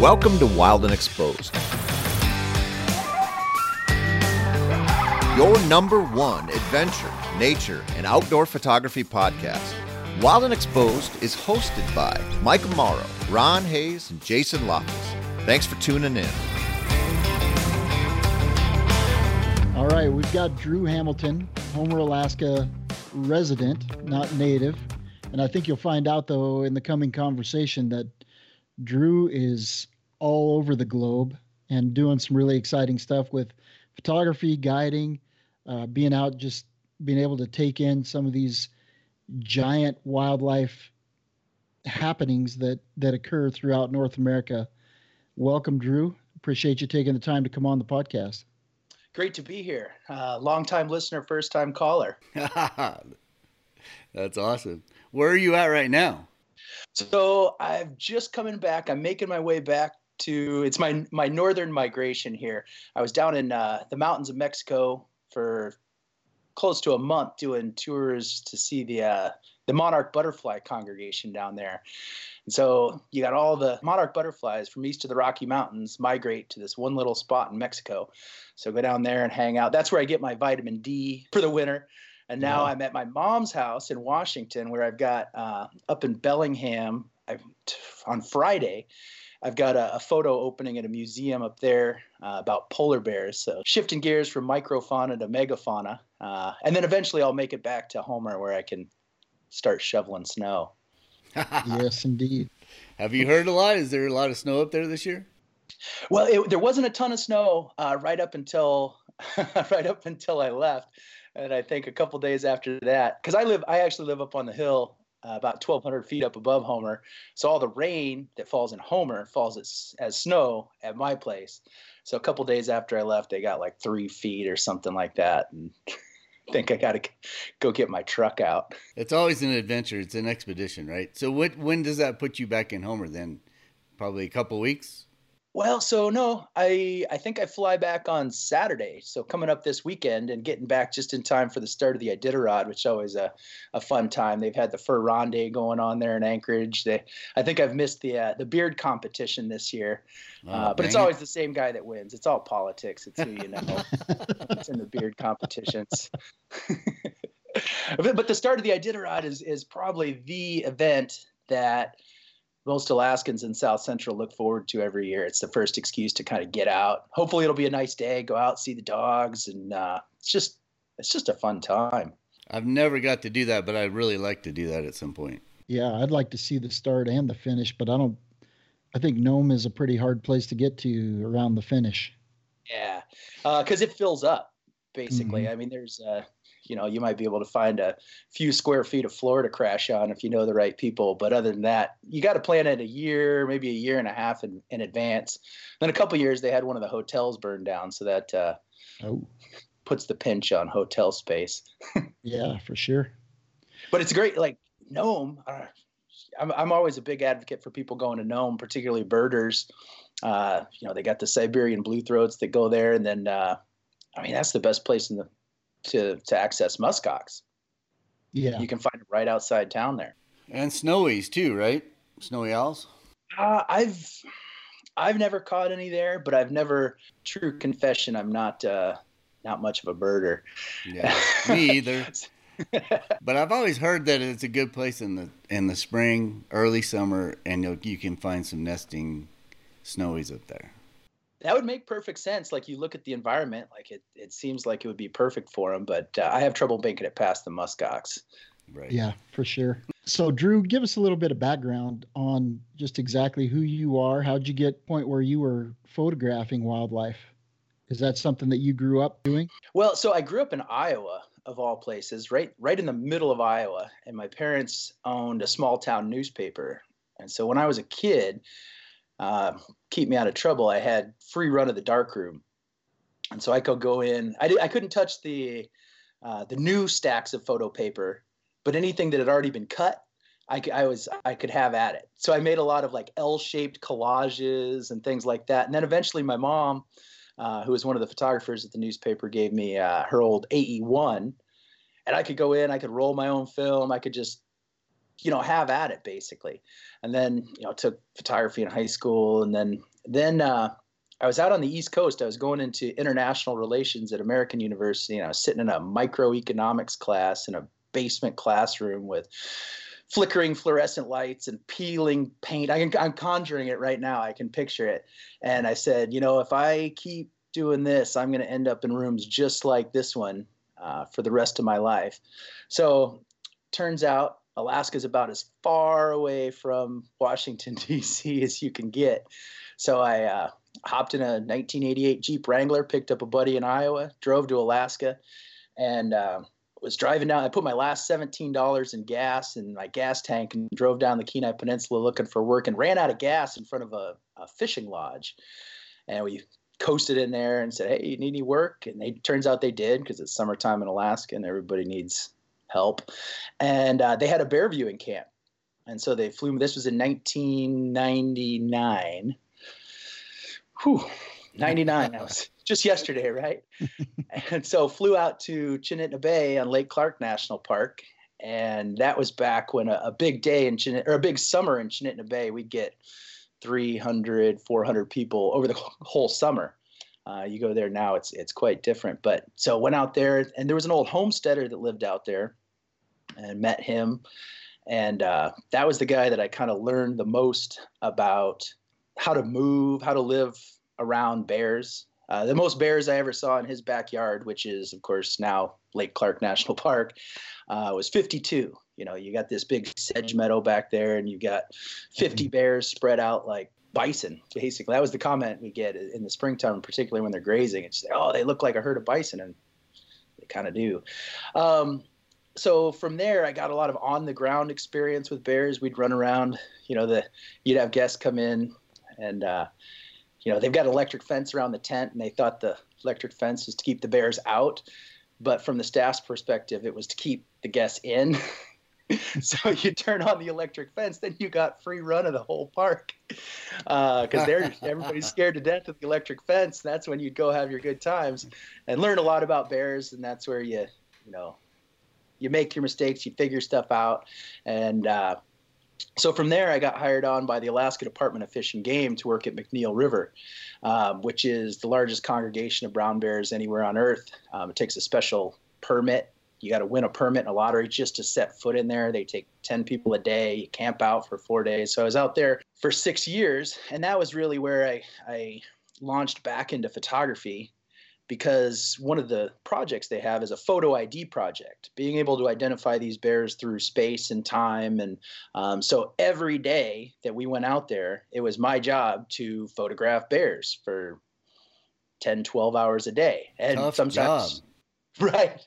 Welcome to Wild and Exposed. Your number one adventure, nature, and outdoor photography podcast. Wild and Exposed is hosted by Mike Morrow, Ron Hayes, and Jason Loftus. Thanks for tuning in. All right, we've got Drew Hamilton, Homer, Alaska resident, not native. And I think you'll find out, though, in the coming conversation that Drew is all over the globe and doing some really exciting stuff with photography, guiding, uh, being out, just being able to take in some of these giant wildlife happenings that that occur throughout North America. Welcome, Drew. Appreciate you taking the time to come on the podcast. Great to be here. Uh, long time listener, first time caller. That's awesome. Where are you at right now? So I've just coming back. I'm making my way back to it's my my northern migration here. I was down in uh, the mountains of Mexico for close to a month doing tours to see the uh, the monarch butterfly congregation down there. And so you got all the monarch butterflies from east of the Rocky Mountains migrate to this one little spot in Mexico. So go down there and hang out. That's where I get my vitamin D for the winter. And now yeah. I'm at my mom's house in Washington, where I've got uh, up in Bellingham I've, on Friday. I've got a, a, photo opening at a museum up there uh, about polar bears. So shifting gears from microfauna to megafauna, uh, and then eventually I'll make it back to Homer where I can start shoveling snow. yes, indeed. Have you heard a lot? Is there a lot of snow up there this year? Well, it, there wasn't a ton of snow uh, right up until right up until I left and I think a couple days after that, because I live, I actually live up on the hill, uh, about 1,200 feet up above Homer. So all the rain that falls in Homer falls as, as snow at my place. So a couple days after I left, they got like three feet or something like that, and I think I got to go get my truck out. It's always an adventure. It's an expedition, right? So what? When does that put you back in Homer? Then, probably a couple weeks. Well, so no, I I think I fly back on Saturday. So coming up this weekend and getting back just in time for the start of the Iditarod, which is always a, a fun time. They've had the Fur Rondy going on there in Anchorage. They I think I've missed the uh, the beard competition this year, oh, uh, but it's always it. the same guy that wins. It's all politics. It's who you know. it's in the beard competitions. but, but the start of the Iditarod is is probably the event that most Alaskans in South Central look forward to every year. It's the first excuse to kind of get out. Hopefully, it'll be a nice day. Go out, see the dogs, and uh, it's just it's just a fun time. I've never got to do that, but I'd really like to do that at some point. Yeah, I'd like to see the start and the finish, but I don't. I think Nome is a pretty hard place to get to around the finish. Yeah, because uh, it fills up basically. Mm-hmm. I mean, there's uh, you know you might be able to find a few square feet of floor to crash on if you know the right people. But other than that you got to plan it a year maybe a year and a half in, in advance. Then a couple years they had one of the hotels burned down. So that uh, oh. puts the pinch on hotel space. Yeah for sure. But it's great like Nome uh, I'm, I'm always a big advocate for people going to Nome particularly birders. Uh, you know they got the siberian blue throats that go there. And then uh, I mean, that's the best place in the to to access muskox. Yeah, you can find it right outside town there. And snowies too, right? Snowy owls. Uh, I've I've never caught any there, but I've never. True confession, I'm not uh, not much of a birder. Yeah, me either. but I've always heard that it's a good place in the in the spring, early summer, and you you can find some nesting snowies up there that would make perfect sense. Like you look at the environment, like it, it seems like it would be perfect for them, but uh, I have trouble making it past the muskox. Right. Yeah, for sure. So, Drew, give us a little bit of background on just exactly who you are. How'd you get point where you were photographing wildlife? Is that something that you grew up doing? Well, so I grew up in Iowa, of all places, right, right in the middle of Iowa, and my parents owned a small town newspaper. And so when I was a kid, uh, keep me out of trouble, I had free run of the dark room, and so I could go in. I did, I couldn't touch the uh, the new stacks of photo paper, but anything that had already been cut, I, I was I could have at it. So I made a lot of like L-shaped collages and things like that. And then eventually, my mom, uh, who was one of the photographers at the newspaper, gave me uh, her old AE1, and I could go in. I could roll my own film. I could just you know have at it basically and then you know took photography in high school and then then uh, I was out on the East Coast. I was going into international relations at American University, and I was sitting in a microeconomics class in a basement classroom with flickering fluorescent lights and peeling paint. I am conjuring it right now. I can picture it. And I said, you know, if I keep doing this, I'm going to end up in rooms just like this one uh, for the rest of my life. So, turns out Alaska is about as far away from Washington D.C. as you can get. So I uh, hopped in a 1988 Jeep Wrangler, picked up a buddy in Iowa, drove to Alaska, and uh, was driving down. I put my last $17 in gas in my gas tank and drove down the Kenai Peninsula looking for work and ran out of gas in front of a, a fishing lodge. And we coasted in there and said, "Hey, you need any work?" And they turns out they did because it's summertime in Alaska and everybody needs help. And uh, they had a bear viewing camp, and so they flew. This was in 1999. Whew, 99. That was just yesterday, right? and so flew out to Chinitna Bay on Lake Clark National Park. And that was back when a, a big day in Chinit, or a big summer in Chinitna Bay, we'd get 300, 400 people over the whole summer. Uh, you go there now, it's it's quite different. But so went out there, and there was an old homesteader that lived out there, and met him, and uh, that was the guy that I kind of learned the most about how to move, how to live around bears. Uh, the most bears I ever saw in his backyard, which is of course now Lake Clark National Park, uh, was 52. You know, you got this big sedge meadow back there, and you got 50 mm-hmm. bears spread out like bison. Basically, that was the comment we get in the springtime, particularly when they're grazing. It's like oh, they look like a herd of bison, and they kind of do. Um, so from there, I got a lot of on the ground experience with bears. We'd run around. You know, the you'd have guests come in, and uh, you know they've got electric fence around the tent, and they thought the electric fence was to keep the bears out. But from the staff's perspective, it was to keep the guests in. so you turn on the electric fence, then you got free run of the whole park because uh, they're everybody's scared to death of the electric fence. That's when you'd go have your good times and learn a lot about bears, and that's where you you know you make your mistakes, you figure stuff out, and uh, so from there, I got hired on by the Alaska Department of Fish and Game to work at McNeil River, um, which is the largest congregation of brown bears anywhere on Earth. Um, it takes a special permit you got to win a permit in a lottery just to set foot in there. They take 10 people a day, you camp out for four days. So I was out there for six years, and that was really where I, I launched back into photography because one of the projects they have is a photo ID project, being able to identify these bears through space and time. And um, so every day that we went out there, it was my job to photograph bears for 10, 12 hours a day. And Tough sometimes, job. right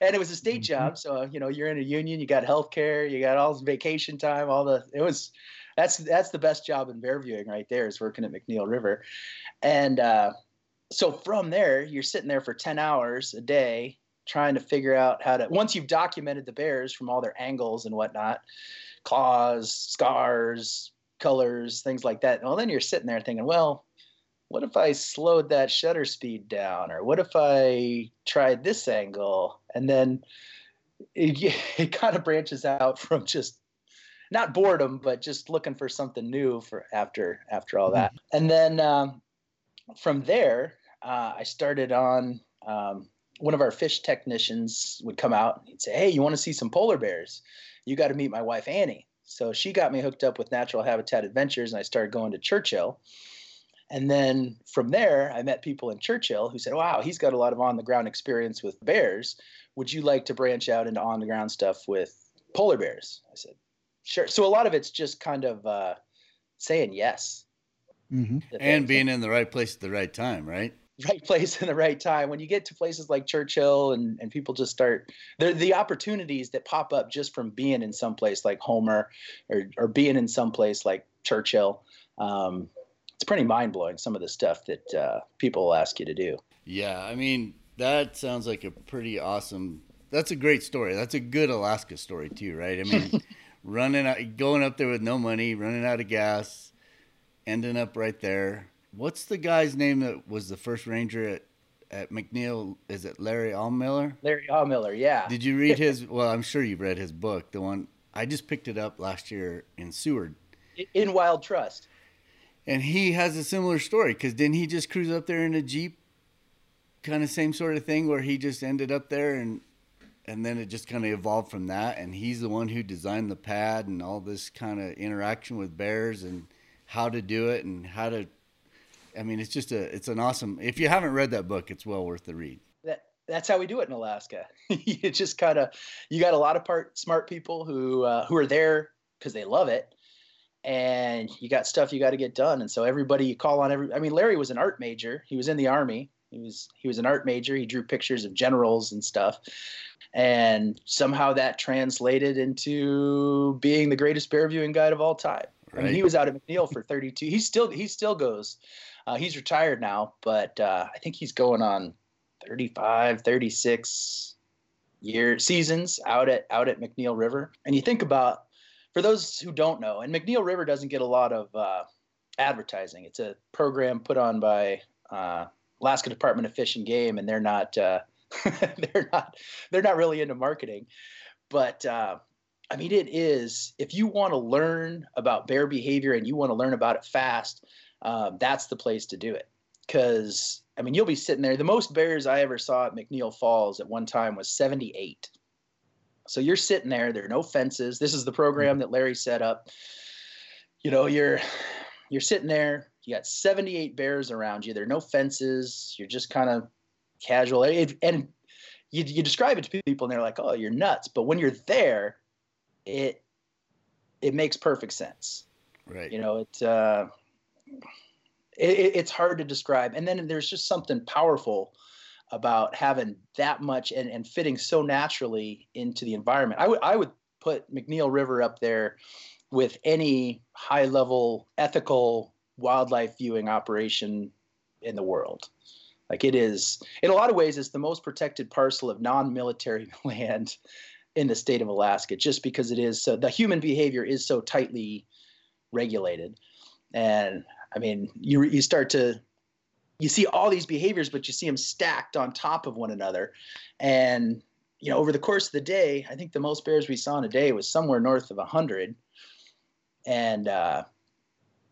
and it was a state mm-hmm. job. So you know, you're in a union, you got health care, you got all this vacation time, all the it was that's that's the best job in bear viewing right there is working at McNeil River, and uh, so from there you're sitting there for ten hours a day trying to figure out how to once you've documented the bears from all their angles and whatnot, claws, scars, colors, things like that. Well, then you're sitting there thinking, well, what if I slowed that shutter speed down? Or what if I tried this angle? And then it, it kind of branches out from just not boredom, but just looking for something new for after after all that. Mm-hmm. And then um, from there, uh, I started on um, one of our fish technicians would come out. And he'd say, "Hey, you want to see some polar bears? You got to meet my wife Annie." So she got me hooked up with Natural Habitat Adventures, and I started going to Churchill. And then from there, I met people in Churchill who said, wow, he's got a lot of on the ground experience with bears. Would you like to branch out into on the ground stuff with polar bears? I said, sure. So a lot of it's just kind of uh, saying yes. Mm-hmm. And being in the right place at the right time, right? Right place in the right time. When you get to places like Churchill and, and people just start, the opportunities that pop up just from being in some place like Homer or, or being in some place like Churchill. Um, it's pretty mind blowing some of the stuff that uh, people ask you to do. Yeah, I mean that sounds like a pretty awesome. That's a great story. That's a good Alaska story too, right? I mean, running out, going up there with no money, running out of gas, ending up right there. What's the guy's name that was the first ranger at at McNeil? Is it Larry Aumiller? Larry Aumiller, yeah. Did you read his? well, I'm sure you've read his book. The one I just picked it up last year in Seward. In Wild Trust And he has a similar story because didn't he just cruise up there in a jeep, kind of same sort of thing, where he just ended up there and and then it just kind of evolved from that. And he's the one who designed the pad and all this kind of interaction with bears and how to do it and how to. I mean, it's just a it's an awesome. If you haven't read that book, it's well worth the read. That that's how we do it in Alaska. you just kind of you got a lot of part smart people who uh, who are there because they love it and you got stuff you got to get done. And so everybody you call on every i mean larry was an art major. He was in the army. He was he was an art major. He drew pictures of generals and stuff. And somehow that translated into being the greatest bear viewing guide of all time. Right. i mean he was out at mcneil for 32 he still he still goes. Uh, he's retired now but uh, i think he's going on 35 36 year seasons out at out at mcneil river. And you think about for those who don't know, and McNeil River doesn't get a lot of uh, advertising. It's a program put on by uh, Alaska Department of Fish and Game, and they're not uh, they're not they're not really into marketing. But uh, I mean, it is if you want to learn about bear behavior and you want to learn about it fast, um, that's the place to do it. Because I mean, you'll be sitting there. The most bears I ever saw at McNeil Falls at one time was 78. So you're sitting there, there are no fences. This is the program that Larry set up. You know, you're you're sitting there, you got 78 bears around you. There are no fences. You're just kind of casual. and you, you describe it to people and they're like, oh, you're nuts. But when you're there, it it makes perfect sense. Right. You know, it, uh, it it's hard to describe. And then there's just something powerful about having that much and, and fitting so naturally into the environment. I would I would put McNeil River up there with any high level ethical wildlife viewing operation in the world. Like it is, in a lot of ways, it's the most protected parcel of non-military land in the state of Alaska, just because it is so the human behavior is so tightly regulated. And I mean, you you start to you see all these behaviors, but you see them stacked on top of one another. And, you know, over the course of the day, I think the most bears we saw in a day was somewhere north of 100. And, uh,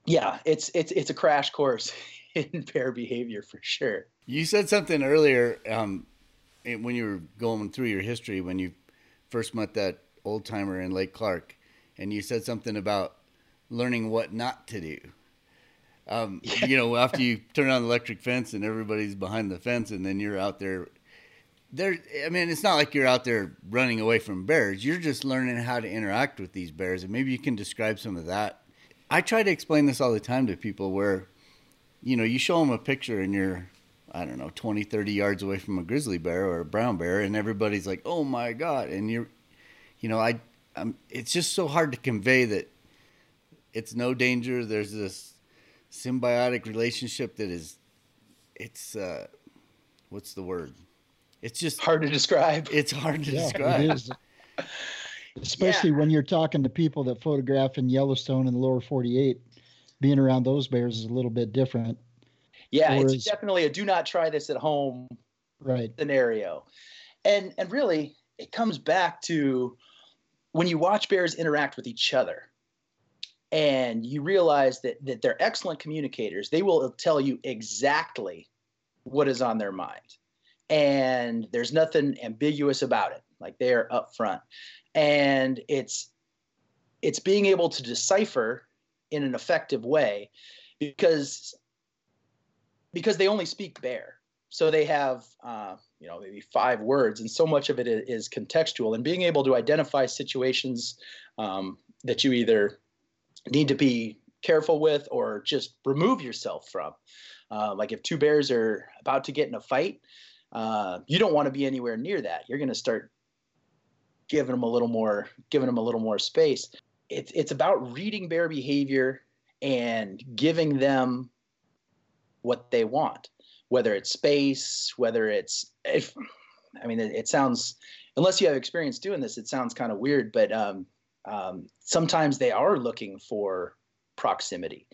yeah, it's, it's, it's a crash course in bear behavior for sure. You said something earlier um, when you were going through your history when you first met that old timer in Lake Clark, and you said something about learning what not to do. Um, you know, after you turn on the electric fence and everybody's behind the fence, and then you're out there. There, I mean, it's not like you're out there running away from bears. You're just learning how to interact with these bears, and maybe you can describe some of that. I try to explain this all the time to people where, you know, you show them a picture and you're, I don't know, 20, 30 yards away from a grizzly bear or a brown bear, and everybody's like, "Oh my god!" And you're, you know, I, I'm, it's just so hard to convey that it's no danger. There's this symbiotic relationship that is it's uh what's the word? It's just hard to describe. It's hard to yeah, describe. especially yeah. when you're talking to people that photograph in yellowstone and the lower 48 being around those bears is a little bit different. Yeah Whereas, it's definitely a do not try this at home right. scenario. And and really it comes back to when you watch bears interact with each other and you realize that that they're excellent communicators they will tell you exactly what is on their mind. And there's nothing ambiguous about it like they're upfront. And it's it's being able to decipher in an effective way because because they only speak bear so they have uh, you know maybe five words and so much of it is contextual. And being able to identify situations um, that you either need to be careful with or just remove yourself from. Uh, like if two bears are about to get in a fight, uh, you don't want to be anywhere near that. You're going to start giving them a little more, giving them a little more space. It's it's about reading bear behavior and giving them what they want, whether it's space, whether it's if. I mean, it, it sounds unless you have experience doing this, it sounds kind of weird, but um, um, sometimes they are looking for proximity.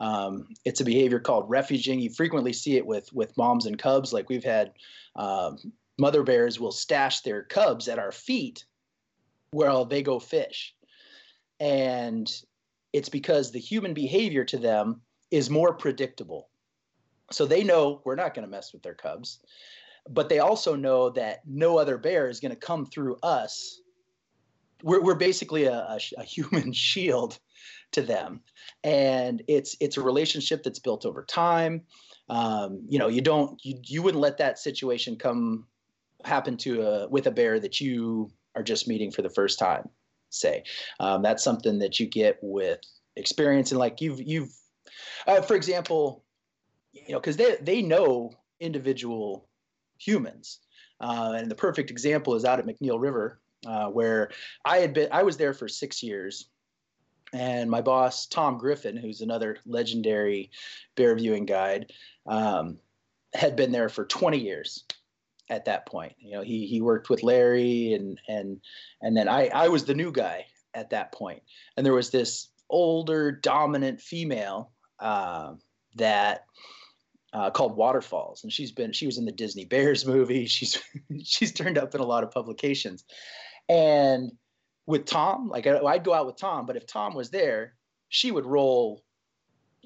Um, it's a behavior called refuging. You frequently see it with with moms and cubs. Like we've had um, mother bears will stash their cubs at our feet while they go fish, and it's because the human behavior to them is more predictable. So they know we're not going to mess with their cubs, but they also know that no other bear is going to come through us. We're, we're basically a, a, a human shield to them, and it's it's a relationship that's built over time. Um, you know, you don't you you wouldn't let that situation come happen to a with a bear that you are just meeting for the first time. Say, um, that's something that you get with experience and like you've you've uh, for example you know because they they know individual humans uh, and the perfect example is out at mcneil river uh, where i had been i was there for six years and my boss tom griffin who's another legendary bear viewing guide um, had been there for 20 years at that point you know he he worked with larry and and and then i i was the new guy at that point. point and there was this older dominant female uh, that uh, called Waterfalls, and she's been she was in the Disney Bears movie. She's she's turned up in a lot of publications, and with Tom, like I'd go out with Tom, but if Tom was there, she would roll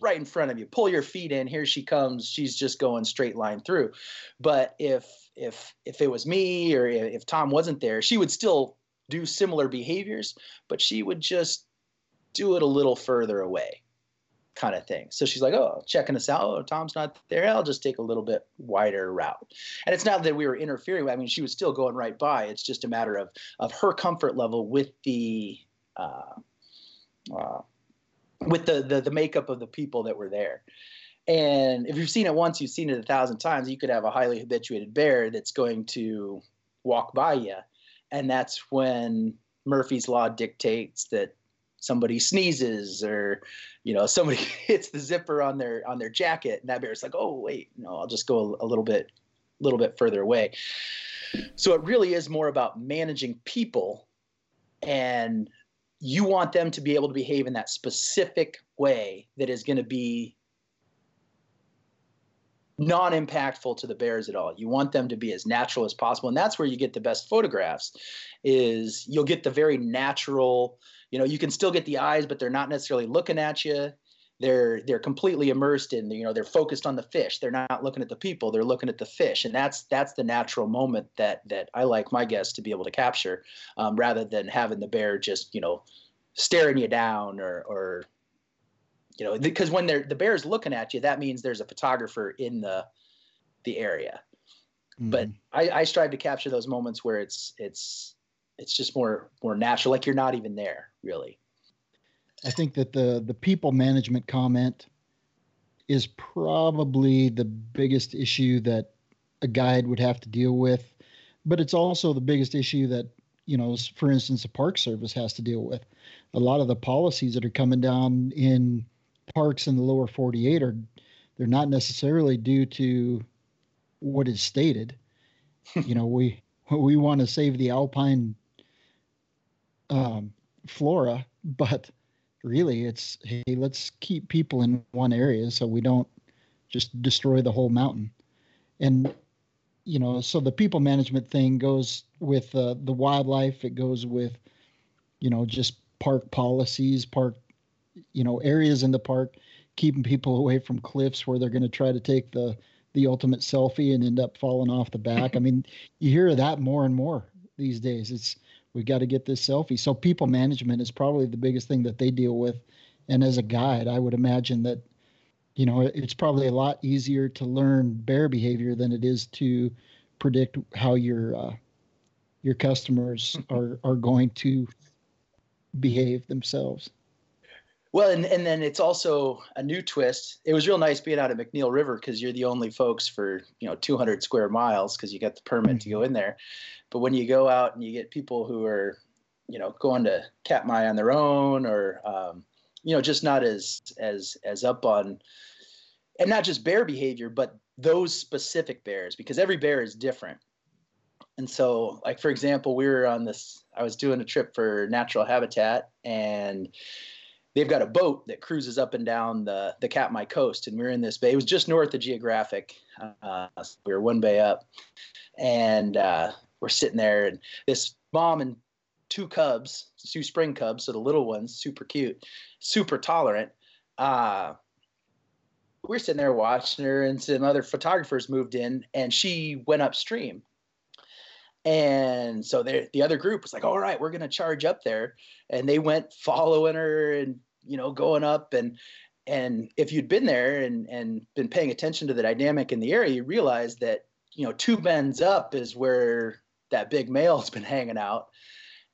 right in front of you, pull your feet in. Here she comes. She's just going straight line through. But if if if it was me or if Tom wasn't there, she would still do similar behaviors, but she would just do it a little further away kind of thing. So she's like, oh, checking us out. Oh, Tom's not there. I'll just take a little bit wider route. And it's not that we were interfering. I mean, she was still going right by. It's just a matter of of her comfort level with the uh, uh, with the, the the makeup of the people that were there. And if you've seen it once, you've seen it a thousand times. You could have a highly habituated bear that's going to walk by you, and that's when Murphy's law dictates that somebody sneezes or you know somebody hits the zipper on their on their jacket and that bear's like oh wait no i'll just go a, a little bit a little bit further away. So it really is more about managing people and you want them to be able to behave in that specific way that is going to be non-impactful to the bears at all. You want them to be as natural as possible and that's where you get the best photographs is you'll get the very natural you know you can still get the eyes but they're not necessarily looking at you. They're they're completely immersed in you know they're focused on the fish. They're not looking at the people they're looking at the fish and that's that's the natural moment that that i like my guests to be able to capture um, rather than having the bear just you know staring you down or or you know because when they're the bear's looking at you that means there's a photographer in the the area. Mm-hmm. but I, I strive to capture those moments where it's it's it's just more more natural like you're not even there really. I think that the the people management comment is probably the biggest issue that a guide would have to deal with but it's also the biggest issue that you know for instance the park service has to deal with. A lot of the policies that are coming down in parks in the lower 48 are they're not necessarily due to what is stated you know we we want to save the alpine um, flora, but really it's hey, let's keep people in one area so we don't just destroy the whole mountain. And you know, so the people management thing goes with uh, the wildlife. It goes with you know just park policies, park you know areas in the park, keeping people away from cliffs where they're going to try to take the the ultimate selfie and end up falling off the back. I mean, you hear that more and more these days. It's we've got to get this selfie. So people management is probably the biggest thing that they deal with. And as a guide, I would imagine that, you know, it's probably a lot easier to learn bear behavior than it is to predict how your uh, your customers are are going to behave themselves. Well, and, and then it's also a new twist. It was real nice being out at McNeil River because you're the only folks for you know 200 square miles because you got the permit mm-hmm. to go mm-hmm. in there. But when you go out and you get people who are, you know, going to Katmai on their own, or um, you know, just not as as as up on, and not just bear behavior, but those specific bears, because every bear is different. And so, like for example, we were on this. I was doing a trip for Natural Habitat, and they've got a boat that cruises up and down the the Katmai coast, and we are in this bay. It was just north of Geographic. Uh, we were one bay up, and uh, we're sitting there, and this mom and two cubs, two spring cubs, so the little ones, super cute, super tolerant. Uh, we're sitting there watching her, and some other photographers moved in, and she went upstream. And so the other group was like, "All right, we're going to charge up there," and they went following her and you know going up and and if you'd been there and and been paying attention to the dynamic in the area, you realize that you know two bends up is where that big male's been hanging out.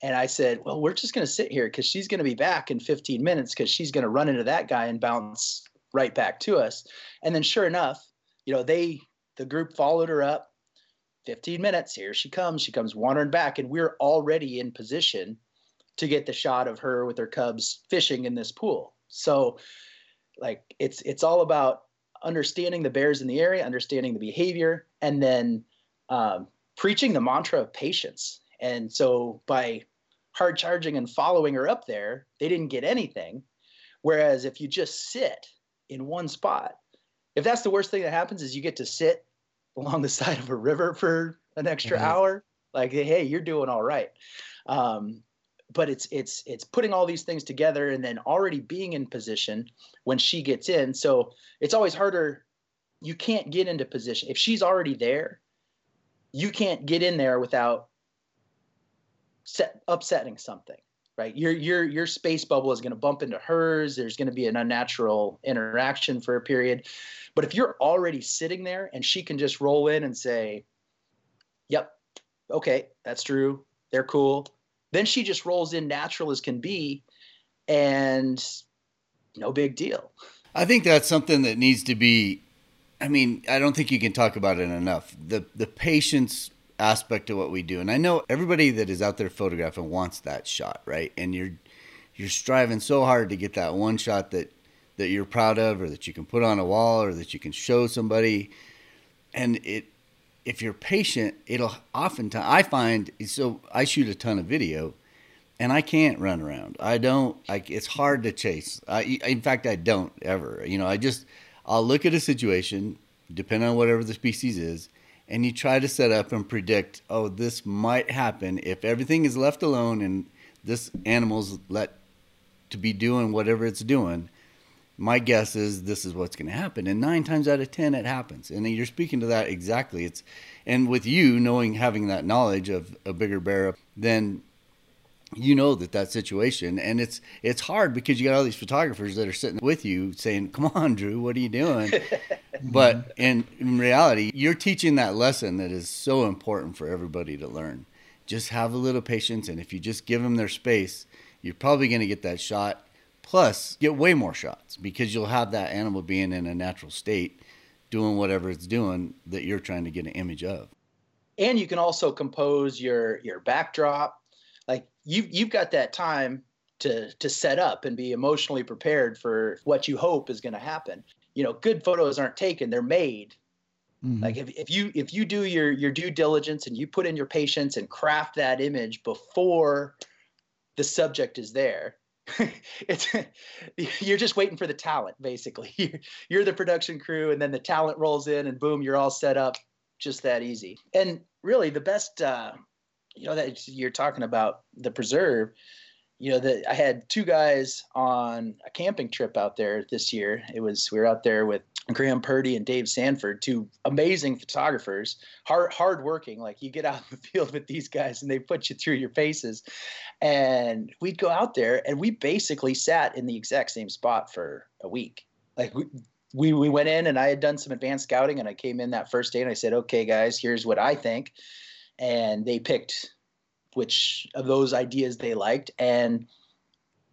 And I said, well, we're just going to sit here because she's going to be back in 15 minutes because she's going to run into that guy and bounce right back to us. And then sure enough, you know, they, the group followed her up 15 minutes. Here she comes. She comes wandering back, and we're already in position to get the shot of her with her cubs fishing in this pool. So, like, it's it's all about understanding the bears in the area, understanding the behavior, and then um, preaching the mantra of patience. And so by hard charging and following her up there, they didn't get anything. Whereas if you just sit in one spot, if that's the worst thing that happens is you get to sit along the side of a river for an extra mm-hmm. hour, like hey, you're doing all right. Um, but it's it's it's putting all these things together and then already being in position when she gets in. So it's always harder. You can't get into position if she's already there you can't get in there without set, upsetting something right? Your your your space bubble is going to bump into hers. There's going to be an unnatural interaction for a period. But if you're already sitting there and she can just roll in and say yep okay that's true. They're cool. Then she just rolls in natural as can be and no big deal. I think that's something that needs to be I mean, I don't think you can talk about it enough. The the patience aspect of what we do, and I know everybody that is out there photographing wants that shot, right? And you're you're striving so hard to get that one shot that that you're proud of, or that you can put on a wall, or that you can show somebody. And it, if you're patient, it'll oftentimes I find so I shoot a ton of video, and I can't run around. I don't. I, it's hard to chase. I, in fact, I don't ever. You know, I just I'll look at a situation, depending on whatever the species is, and you try to set up and predict, oh, this might happen if everything is left alone and this animal's let to be doing whatever it's doing. My guess is this is what's going to happen, and nine times out of ten, it happens. And you're speaking to that exactly. It's and with you knowing having that knowledge of a bigger bear, then you know that that situation and it's it's hard because you got all these photographers that are sitting with you saying come on drew what are you doing? But in, in reality you're teaching that lesson that is so important for everybody to learn. Just have a little patience and if you just give them their space you're probably going to get that shot. Plus get way more shots because you'll have that animal being in a natural state doing whatever it's doing that you're trying to get an image of. And you can also compose your your backdrop like you you've got that time to to set up and be emotionally prepared for what you hope is going to happen. You know, good photos aren't taken; they're made. Mm-hmm. Like if, if you if you do your your due diligence and you put in your patience and craft that image before the subject is there, it's you're just waiting for the talent basically. You're, you're the production crew, and then the talent rolls in, and boom, you're all set up. Just that easy. And really, the best uh, you know that you're talking about the preserve you know that i had two guys on a camping trip out there this year. It was we were out there with graham purdy and dave sanford two amazing photographers hard hard working like you get out in the field with these guys and they put you through your paces. And we'd go out there and we basically sat in the exact same spot for a week. Like we, we, we went in and i had done some advanced scouting and i came in that first day and i said okay guys here's what i think and they picked which of those ideas they liked. And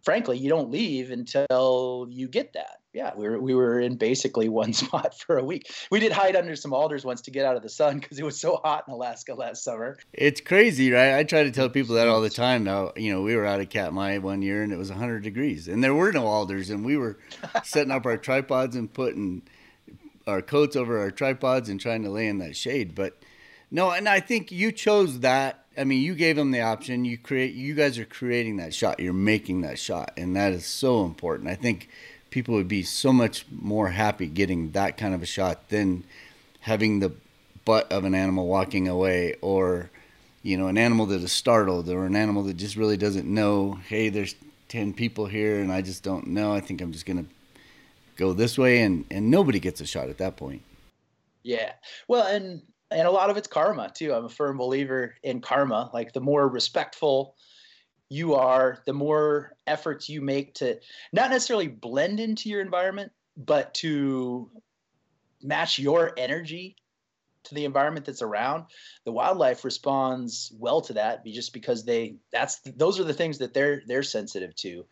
frankly you don't leave until you get that. Yeah we were, we were in basically one spot for a week. We did hide under some alders once to get out of the sun because it was so hot in alaska last summer. It's crazy right? I try to tell people that all the time now. You know we were out of katmai one year and it was 100 degrees and there were no alders and we were setting up our tripods and putting our coats over our tripods and trying to lay in that shade. But no, and I think you chose that. I mean, you gave them the option. You create. You guys are creating that shot. You're making that shot, and that is so important. I think people would be so much more happy getting that kind of a shot than having the butt of an animal walking away, or you know, an animal that is startled, or an animal that just really doesn't know. Hey, there's ten people here, and I just don't know. I think I'm just gonna go this way, and and nobody gets a shot at that point. Yeah, well, and and a lot of it's karma too. I'm a firm believer in karma. Like the more respectful you are, the more efforts you make to not necessarily blend into your environment, but to match your energy to the environment that's around the wildlife responds well to that just because they that's those are the things that they're they're sensitive to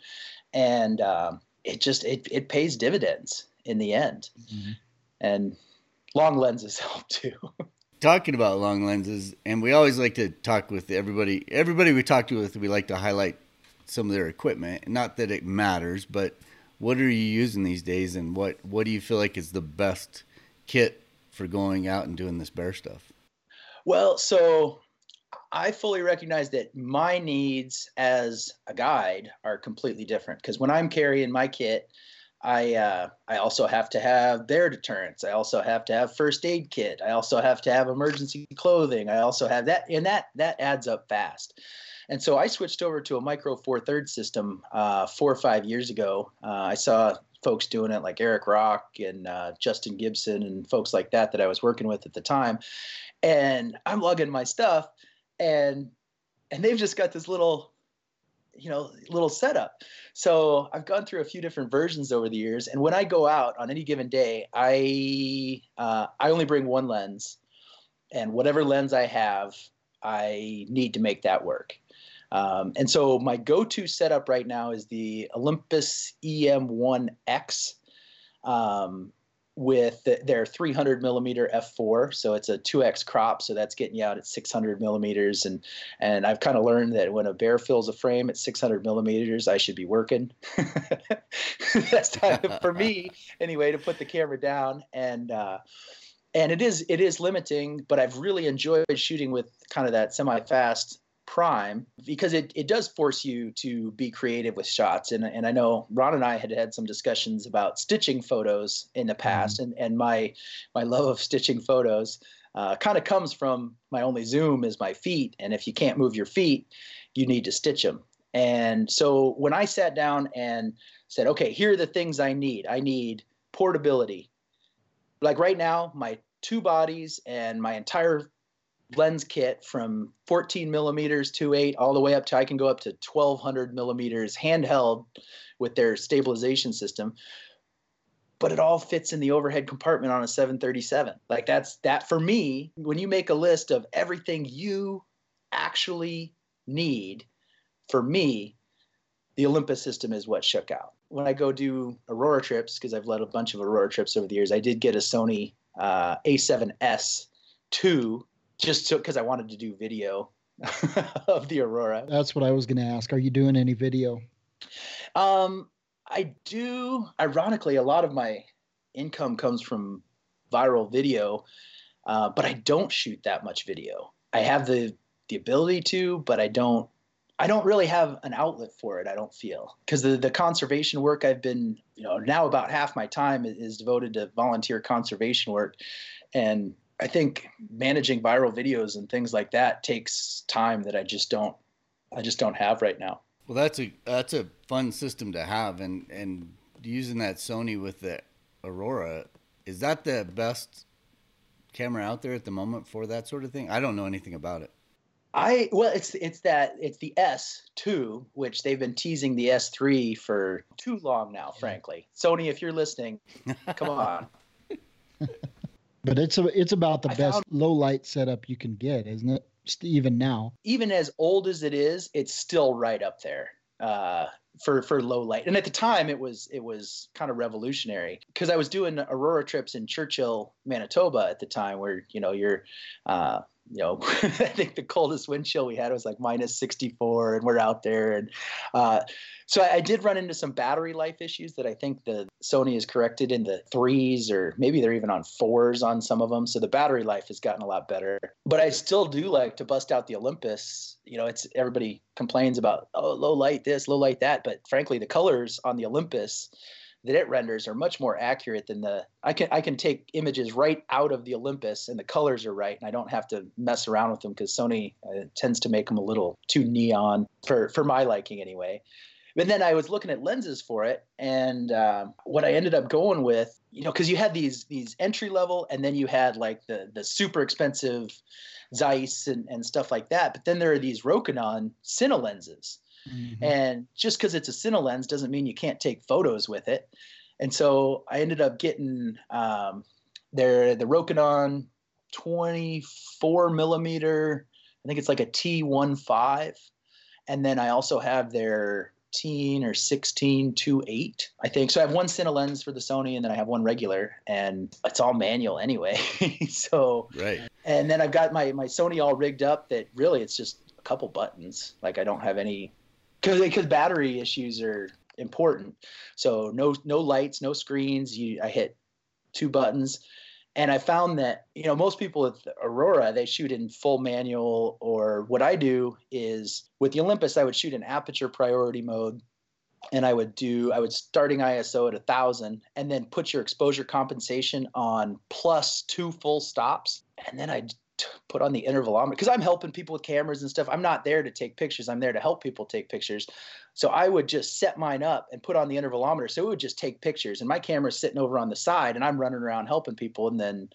and um, it just it, it pays dividends in the end mm-hmm. and long lenses help too talking about long lenses and we always like to talk with everybody everybody we talk to with we like to highlight some of their equipment not that it matters but what are you using these days and what what do you feel like is the best kit for going out and doing this bear stuff? Well, so I fully recognize that my needs as a guide are completely different because when I'm carrying my kit, I uh, I also have to have bear deterrence. I also have to have first aid kit. I also have to have emergency clothing. I also have that, and that that adds up fast. And so I switched over to a micro four thirds system uh, four or five years ago. Uh, I saw folks doing it like Eric Rock and uh, Justin Gibson and folks like that that I was working with at the time. And I'm lugging my stuff and and they've just got this little you know little setup. So i've gone through a few different versions over the years and when i go out on any given day i uh, i only bring one lens and whatever lens i have i need to make that work. Um, and so my go-to setup right now is the Olympus EM1X um, with the, their 300 millimeter f4. So it's a 2x crop, so that's getting you out at 600 millimeters. And and I've kind of learned that when a bear fills a frame at 600 millimeters, I should be working. that's time for me anyway to put the camera down and. Uh, and it is it is limiting, but I've really enjoyed shooting with kind of that semi-fast prime because it, it does force you to be creative with shots. And, and i know ron and i had had some discussions about stitching photos in the past mm-hmm. and, and my my love of stitching photos uh, kind of comes from my only zoom is my feet and if you can't move your feet you need to stitch them and so when i sat down and said okay here are the things i need. I need portability. Like right now my two bodies and my entire lens kit from 14 millimeters to 8 all the way up to I can go up to 1200 millimeters handheld with their stabilization system. But it all fits in the overhead compartment on a 737. Like that's that for me, when you make a list of everything you actually need, for me, the Olympus system is what shook out. When I go do Aurora trips, because I've led a bunch of Aurora trips over the years, I did get a Sony uh, A7S 2 just because I wanted to do video of the aurora. That's what I was going to ask. Are you doing any video? Um, I do. Ironically, a lot of my income comes from viral video, uh, but I don't shoot that much video. I have the the ability to, but I don't. I don't really have an outlet for it. I don't feel because the the conservation work I've been, you know, now about half my time is, is devoted to volunteer conservation work, and I think managing viral videos and things like that takes time that I just don't I just don't have right now. Well, that's a that's a fun system to have, and and using that Sony with the Aurora is that the best camera out there at the moment for that sort of thing? I don't know anything about it. I well, it's it's that it's the S two, which they've been teasing the S three for too long now. Frankly, Sony, if you're listening, come on. But it's a, it's about the I best found, low light setup you can get, isn't it? Even now, even as old as it is, it's still right up there uh, for for low light. And at the time, it was it was kind of revolutionary because I was doing aurora trips in Churchill, Manitoba at the time, where you know you're uh, you know, I think the coldest wind chill we had was like minus 64, and we're out there. And uh, so I, I, did run into some battery life issues that I think the Sony has corrected in the threes, or maybe they're even on fours on some of them. So the battery life has gotten a lot better. But I still do like to bust out the Olympus. You know, it's everybody complains about oh low light this, low light that, but frankly, the colors on the Olympus that it renders are much more accurate than the I can I can take images right out of the Olympus and the colors are right and I don't have to mess around with them because Sony uh, tends to make them a little too neon for for my liking anyway. but then I was looking at lenses for it, and uh, what I ended up going with, you know, because you had these these entry level, and then you had like the the super expensive Zeiss and, and stuff like that. But then there are these Rokinon Cine lenses, mm-hmm. and just because it's a Cine lens doesn't mean you can't take photos with it. And so I ended up getting um, their the Rokinon 24 millimeter. I think it's like a T15 and then I also have their 15 or 16 to 8 i think so i have one cine lens for the sony and then i have one regular and it's all manual anyway so right and then i've got my my sony all rigged up that really it's just a couple buttons like i don't have any because because battery issues are important. So no no lights no screens. You i hit two buttons. And I found that you know most people with Aurora they shoot in full manual, or what I do is with the Olympus I would shoot in aperture priority mode, and I would do I would starting ISO at a thousand, and then put your exposure compensation on plus two full stops, and then I put on the intervalometer because I'm helping people with cameras and stuff. I'm not there to take pictures. I'm there to help people take pictures. So I would just set mine up and put on the intervalometer. So it would just take pictures. And my camera's sitting over on the side and I'm running around helping people. And then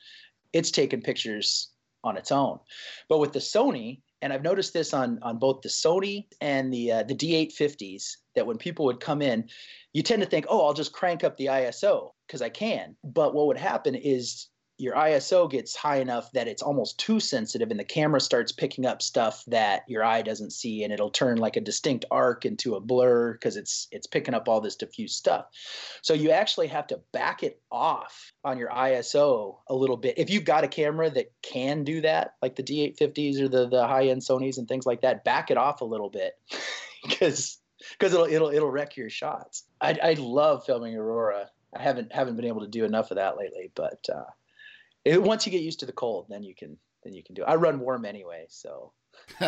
it's taking pictures on its own. But with the Sony, and I've noticed this on on both the Sony and the uh, the D850s that when people would come in, you tend to think, oh, I'll just crank up the ISO because I can. But what would happen is your ISO gets high enough that it's almost too sensitive and the camera starts picking up stuff that your eye doesn't see and it'll turn like a distinct arc into a blur because it's it's picking up all this diffuse stuff. So you actually have to back it off on your ISO a little bit. If you've got a camera that can do that, like the D850s or the the high-end Sonys and things like that, back it off a little bit because because it'll it'll it'll wreck your shots. I I love filming Aurora. I haven't haven't been able to do enough of that lately, but uh, it, once you get used to the cold, then you can then you can do it. I run warm anyway, so.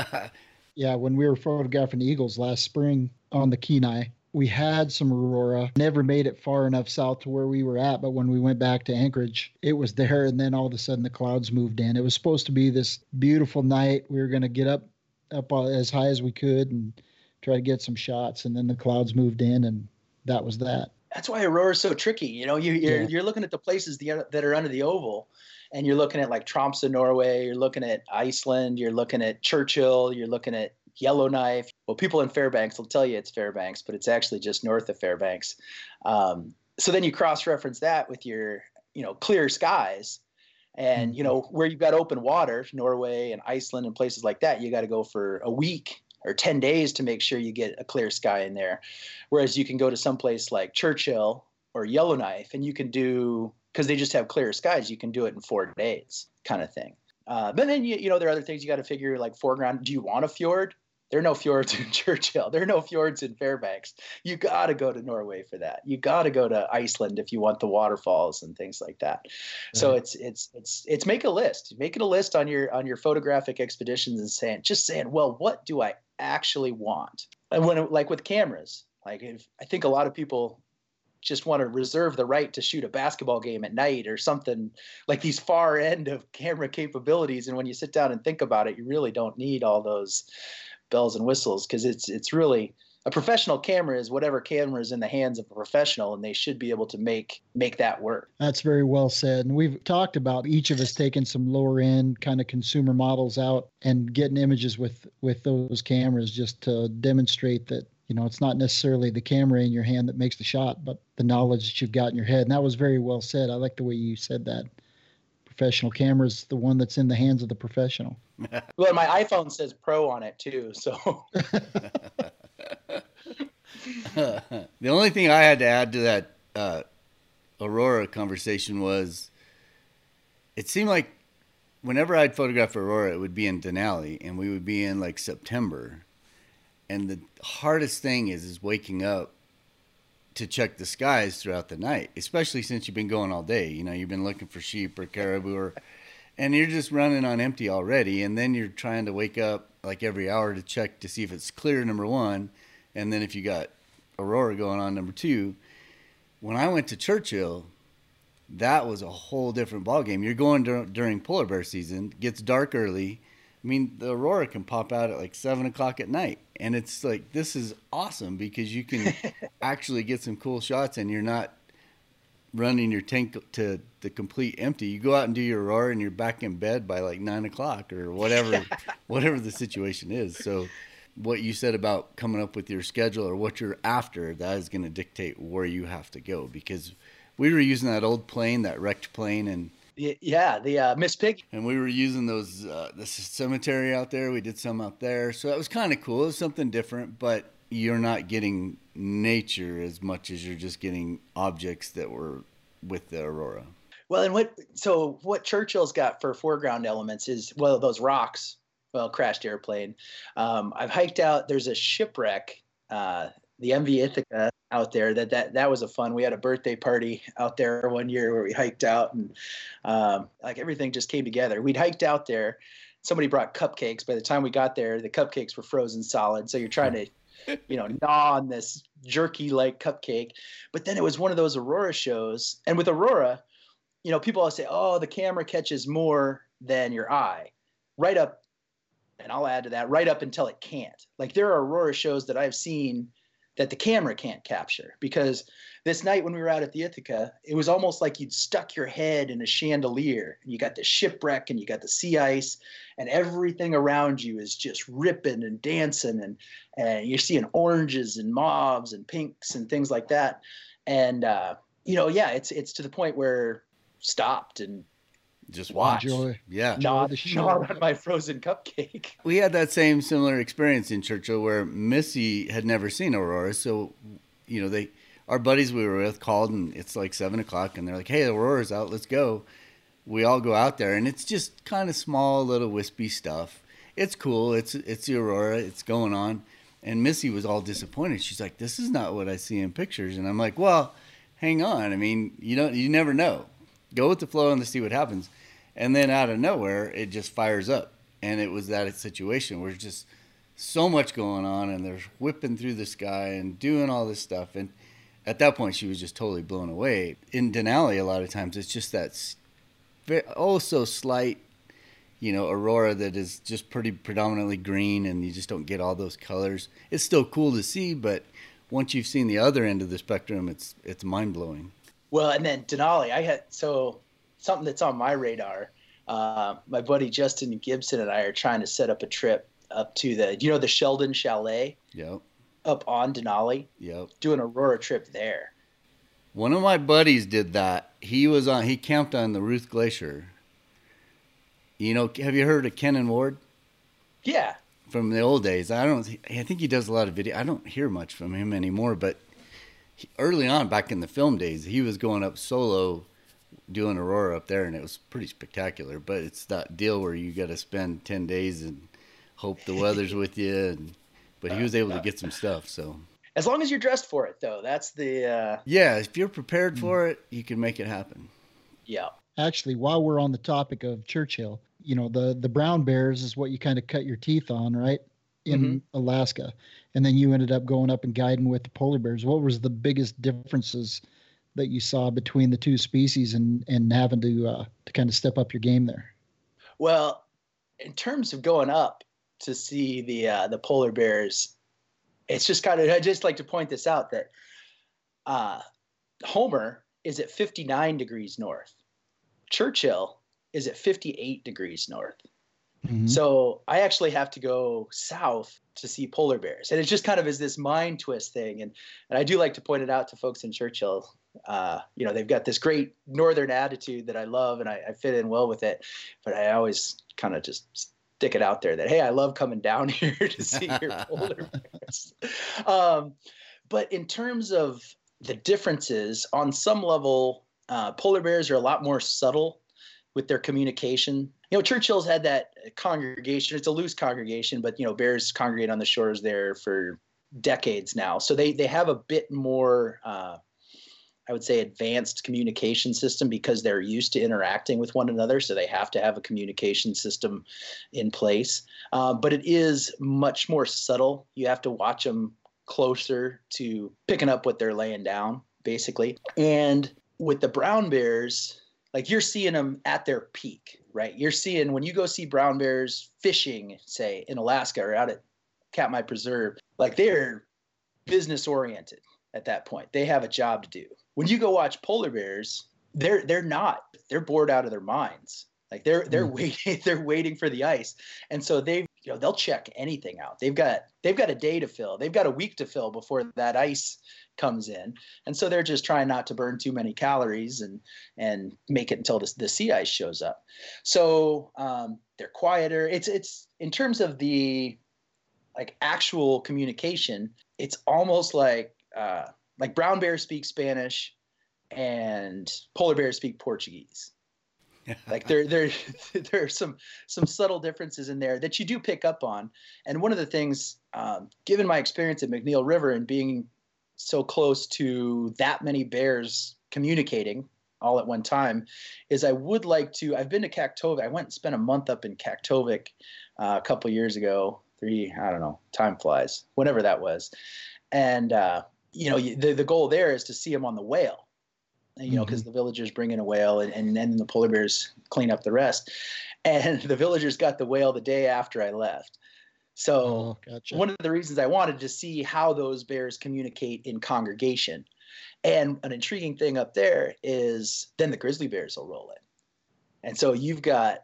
yeah, when we were photographing the Eagles last spring on the Kenai, we had some aurora. Never made it far enough south to where we were at, but when we went back to Anchorage, it was there, and then all of a sudden the clouds moved in. It was supposed to be this beautiful night. We were going to get up up as high as we could and try to get some shots, and then the clouds moved in, and that was that that's why Aurora is so tricky. You know, you, you're, yeah. you're looking at the places the, that are under the oval, and you're looking at like Tromsø, Norway. You're looking at Iceland. You're looking at Churchill. You're looking at Yellowknife. Well, people in Fairbanks will tell you it's Fairbanks, but it's actually just north of Fairbanks. Um, so then you cross-reference that with your, you know, clear skies, and you mm-hmm. know where you've got open water, Norway and Iceland and places like that. You got to go for a week or 10 days to make sure you get a clear sky in there. Whereas you can go to some place like Churchill or Yellowknife and you can do, because they just have clear skies, you can do it in four days kind of thing. Uh, but then, you, you know, there are other things you got to figure like foreground. Do you want a fjord? There are no fjords in Churchill. There are no fjords in Fairbanks. You got to go to Norway for that. You got to go to Iceland if you want the waterfalls and things like that. So it's it's it's it's make a list. Making a list on your on your photographic expeditions and saying just saying, well, what do I actually want. And when, like with cameras, like if, I think a lot of people just want to reserve the right to shoot a basketball game at night or something like these far end of camera capabilities. And when you sit down and think about it, you really don't need all those bells and whistles because it's it's really a professional camera is whatever camera is in the hands of a professional and they should be able to make make that work. That's very well said. And we've talked about each of us taking some lower end kind of consumer models out and getting images with with those cameras just to demonstrate that you know it's not necessarily the camera in your hand that makes the shot but the knowledge that you've got in your head. And that was very well said. I like the way you said that. Professional camera is the one that's in the hands of the professional. Well my iphone says pro on it too so the only thing I had to add to that uh, Aurora conversation was it seemed like whenever I'd photograph Aurora, it would be in Denali, and we would be in like September. And the hardest thing is is waking up to check the skies throughout the night, especially since you've been going all day. You know, you've been looking for sheep or caribou, or, and you're just running on empty already. And then you're trying to wake up like every hour to check to see if it's clear. Number one, and then if you got Aurora going on number two, when I went to Churchill, that was a whole different ballgame. You're going dur- during polar bear season, gets dark early. I mean, the aurora can pop out at like seven o'clock at night, and it's like this is awesome because you can actually get some cool shots, and you're not running your tank to the complete empty. You go out and do your aurora, and you're back in bed by like nine o'clock or whatever, whatever the situation is. So, what you said about coming up with your schedule or what you're after, that is going to dictate where you have to go because we were using that old plane, that wrecked plane, and yeah, the uh, Miss Piggy. And we were using those uh, the cemetery out there. We did some out there, so that was kind of cool. It was something different, but you're not getting nature as much as you're just getting objects that were with the aurora. Well, and what so what Churchill's got for foreground elements is well those rocks. Well, crashed airplane. Um, I've hiked out. There's a shipwreck. Uh, the MV Ithaca out there. That that that was a fun. We had a birthday party out there one year where we hiked out and um, like everything just came together. We'd hiked out there. Somebody brought cupcakes. By the time we got there, the cupcakes were frozen solid. So you're trying to, you know, gnaw on this jerky like cupcake. But then it was one of those Aurora shows, and with Aurora, you know, people always say, "Oh, the camera catches more than your eye." Right up, and I'll add to that, right up until it can't. Like there are Aurora shows that I've seen that the camera can't capture because this night when we were out at the Ithaca, it was almost like you'd stuck your head in a chandelier. You got the shipwreck and you got the sea ice, and everything around you is just ripping and dancing, and and you're seeing oranges and mauves and pinks and things like that. And uh, you know, yeah, it's it's to the point where stopped and just watch. Enjoy. Yeah. Not, not on my frozen cupcake. We had that same similar experience in Churchill where Missy had never seen Aurora. So, you know, they, our buddies we were with called and it's like seven o'clock and they're like, hey, Aurora's out. Let's go. We all go out there and it's just kind of small, little wispy stuff. It's cool. It's, it's the Aurora. It's going on. And Missy was all disappointed. She's like, this is not what I see in pictures. And I'm like, well, hang on. I mean, you don't, you never know. Go with the flow and let's see what happens and then out of nowhere it just fires up. And it was that situation where just so much going on and they're whipping through the sky and doing all this stuff. And at that point she was just totally blown away. In denali a lot of times it's just that oh so slight you know aurora that is just pretty predominantly green and you just don't get all those colors. It's still cool to see but once you've seen the other end of the spectrum it's it's mind-blowing. Well and then denali i had so something that's on my radar. Uh, my buddy Justin Gibson and I are trying to set up a trip up to the, you know, the Sheldon Chalet. Yep. Up on Denali. Yep. Doing a Aurora trip there. One of my buddies did that. He was on. He camped on the Ruth Glacier. You know, have you heard of Kennan Ward? Yeah. From the old days, I don't. I think he does a lot of video. I don't hear much from him anymore. But he, early on, back in the film days, he was going up solo doing Aurora up there, and it was pretty spectacular. But it's that deal where you got to spend ten days and hope the weather's with you. And, but he was able to get some stuff. So as long as you're dressed for it, though, that's the uh... yeah. If you're prepared for it, you can make it happen. Yeah. Actually, while we're on the topic of Churchill, you know the the brown bears is what you kind of cut your teeth on, right? In mm-hmm. Alaska, and then you ended up going up and guiding with the polar bears. What was the biggest differences that you saw between the two species and and having to uh, to kind of step up your game there? Well, in terms of going up to see the uh, the polar bears, it's just kind of I just like to point this out that uh, Homer is at 59 degrees north. Churchill is at 58 degrees north. Mm-hmm. So I actually have to go south to see polar bears, and it just kind of is this mind twist thing. And and I do like to point it out to folks in Churchill uh, you know, they've got this great northern attitude that I love, and I, I fit in well with it. But I always kind of just stick it out there that hey, I love coming down here to see your polar bears. Um, but in terms of the differences, on some level, uh, polar bears are a lot more subtle with their communication. You know, Churchill's had that congregation. It's a loose congregation, but you know, bears congregate on the shores there for decades now, so they they have a bit more. Uh, I would say, advanced communication system because they're used to interacting with one another. So they have to have a communication system in place. Uh, but it is much more subtle. You have to watch them closer to picking up what they're laying down, basically. And with the brown bears, like you're seeing them at their peak. right? You're seeing when you go see brown bears fishing, say in Alaska or out at Katmai Preserve, like they're business oriented at that point. They have a job to do. When you go watch polar bears, they're they're not. They're bored out of their minds. Like they're they're mm. waiting they're waiting for the ice. And so they you know they'll check anything out. They've got they've got a day to fill. They've got a week to fill before that ice comes in. And so they're just trying not to burn too many calories and and make it until the, the sea ice shows up. So um, they're quieter. It's it's in terms of the like actual communication, it's almost like uh, like brown bears speak Spanish and polar bears speak Portuguese. like there there there are some some subtle differences in there that you do pick up on. And one of the things, um, given my experience at McNeil River and being so close to that many bears communicating all at one time, is I would like to. I've been to Kaktovik. I went and spent a month up in Kaktovik uh, a couple years ago. Three, I don't know. Time flies. Whenever that was, and uh, you know the the goal there is to see them on the whale you know, because mm-hmm. the villagers bring in a whale and, and then the polar bears clean up the rest. And the villagers got the whale the day after I left. So oh, gotcha. one of the reasons I wanted to see how those bears communicate in congregation. And an intriguing thing up there is then the grizzly bears will roll in. And so you've got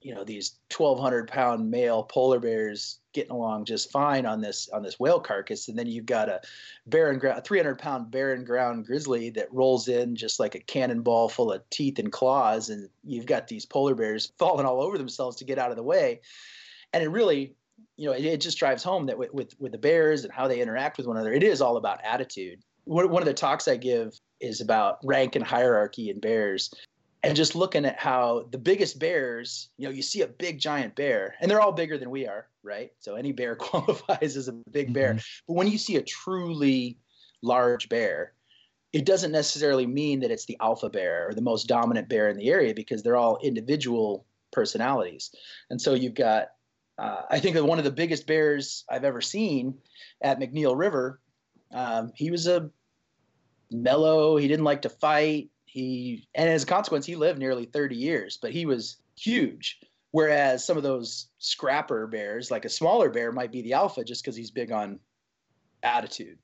you know these 1200 pound male polar bears getting along just fine on this on this whale carcass. And then you've got a barren ground a 300 pound barren ground grizzly that rolls in just like a cannonball full of teeth and claws. And you've got these polar bears falling all over themselves to get out of the way. And it really you know it, it just drives home that with, with with the bears and how they interact with one another it is all about attitude. One of the talks i give is about rank and hierarchy in bears and just looking at how the biggest bears, you know, you see a big giant bear, and they're all bigger than we are, right? So any bear qualifies as a big bear. Mm-hmm. But when you see a truly large bear, it doesn't necessarily mean that it's the alpha bear or the most dominant bear in the area because they're all individual personalities. And so you've got, uh, I think one of the biggest bears I've ever seen at McNeil River. Um, he was a mellow. He didn't like to fight he and as a consequence, he lived nearly 30 years, but he was huge. Whereas some of those scrapper bears, like a smaller bear, might be the alpha just because he's big on attitude.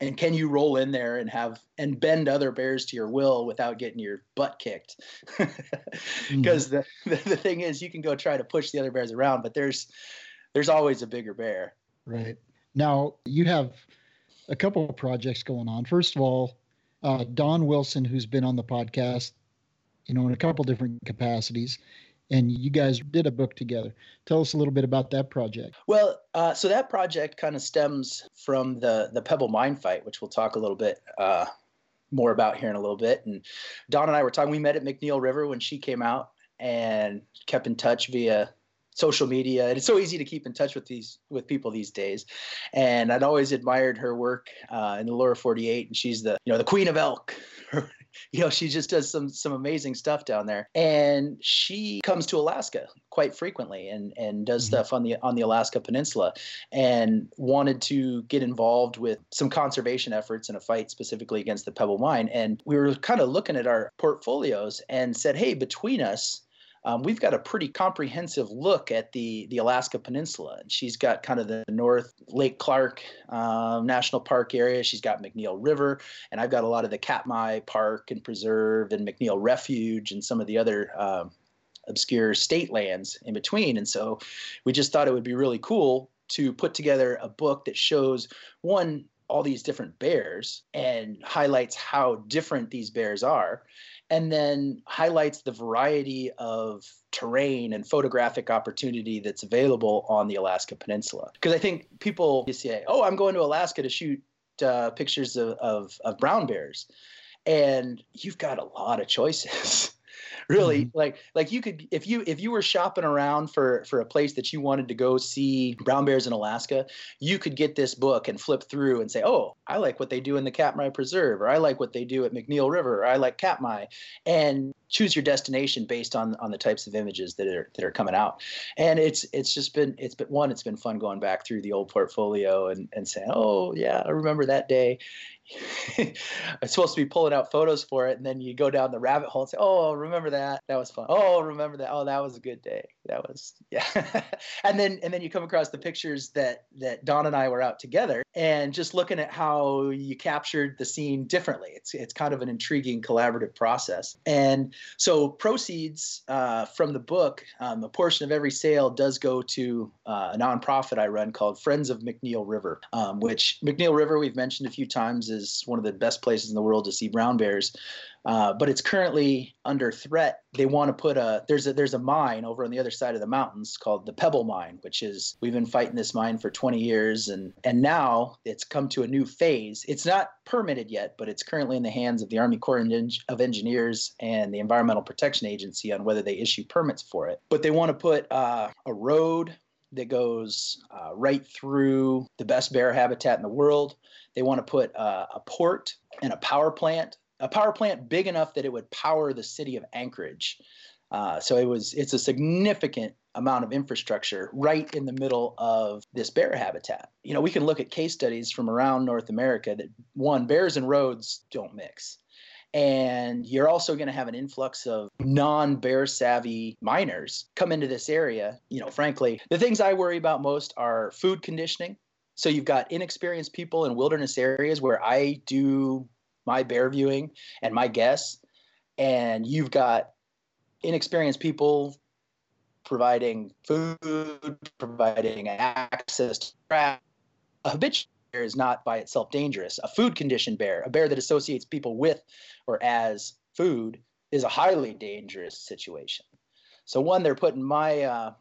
And can you roll in there and have and bend other bears to your will without getting your butt kicked? Because mm-hmm. the, the the thing is, you can go try to push the other bears around, but there's there's always a bigger bear. Right now, you have a couple of projects going on. First of all, uh, Dawn Wilson, who's been on the podcast, you know, in a couple different capacities, and you guys did a book together. Tell us a little bit about that project. Well, uh, so that project kind of stems from the the Pebble Mine fight, which we'll talk a little bit uh, more about here in a little bit. And Dawn and I were talking. We met at McNeil River when she came out, and kept in touch via social media and it's so easy to keep in touch with these with people these days. And i'd always admired her work uh, in the lower 48 and she's the you know the queen of elk. You know she just does some some amazing stuff down there. And she comes to alaska quite frequently and and does mm-hmm. stuff on the on the alaska peninsula and wanted to get involved with some conservation efforts in a fight specifically against the pebble mine. And we were kind of looking at our portfolios and said hey between us um, we've got a pretty comprehensive look at the the Alaska Peninsula. And she's got kind of the North Lake Clark um, National Park area. She's got McNeil River, and I've got a lot of the Katmai Park and Preserve and McNeil Refuge and some of the other. Um, obscure state lands in between and so we just thought it would be really cool to put together a book that shows one all these different bears and highlights how different these bears are and then highlights the variety of terrain and photographic opportunity that's available on the Alaska Peninsula. Because I think people say, "Oh, I'm going to Alaska to shoot uh, pictures of, of, of brown bears," and you've got a lot of choices. really mm-hmm. like like you could if you if you were shopping around for for a place that you wanted to go see brown bears in Alaska, you could get this book and flip through and say, "Oh, I like what they do in the Katmai Preserve or I like what they do at McNeil River or I like Katmai." And choose your destination based on on the types of images that are that are coming out. And it's it's just been it's been one it's been fun going back through the old portfolio and and saying, "Oh, yeah, I remember that day." I'm supposed to be pulling out photos for it, and then you go down the rabbit hole and say, "Oh, remember that? That was fun. Oh, remember that? Oh, that was a good day. That was yeah." and then and then you come across the pictures that that Dawn and I were out together, and just looking at how you captured the scene differently. It's it's kind of an intriguing collaborative process. And so proceeds uh, from the book, um, a portion of every sale does go to uh, a nonprofit I run called Friends of McNeil River, um, which McNeil River we've mentioned a few times is one of the best places in the world to see brown bears. Uh, but it's currently under threat. They want to put a there's a there's a mine over on the other side of the mountains called the Pebble Mine, which is we've been fighting this mine for 20 years, and and now it's come to a new phase. It's not permitted yet, but it's currently in the hands of the Army Corps of Engineers and the Environmental Protection Agency on whether they issue permits for it. But they want to put uh, a road that goes uh, right through the best bear habitat in the world. They want to put uh, a port and a power plant, a power plant big enough that it would power the city of Anchorage. Uh, so it was it's a significant amount of infrastructure right in the middle of this bear habitat. You know, we can look at case studies from around North America that one bears and roads don't mix and you're also going to have an influx of non-bear savvy miners come into this area you know frankly the things i worry about most are food conditioning so you've got inexperienced people in wilderness areas where i do my bear viewing and my guests and you've got inexperienced people providing food providing access to crap a habitual bear is not by itself dangerous. A food conditioned bear, a bear that associates people with or as food, is a highly dangerous situation. So one, they're putting my uh,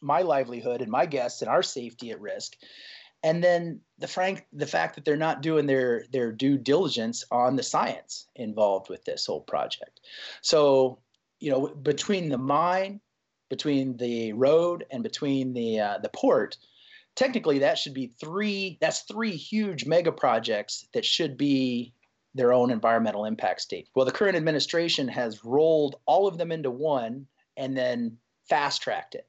my livelihood and my guests and our safety at risk. And then the frank the fact that they're not doing their their due diligence on the science involved with this whole project. So, you know, between the mine, between the road, and between the uh, the port, technically that should be three that's three huge mega projects that should be their own environmental impact state well the current administration has rolled all of them into one and then fast tracked it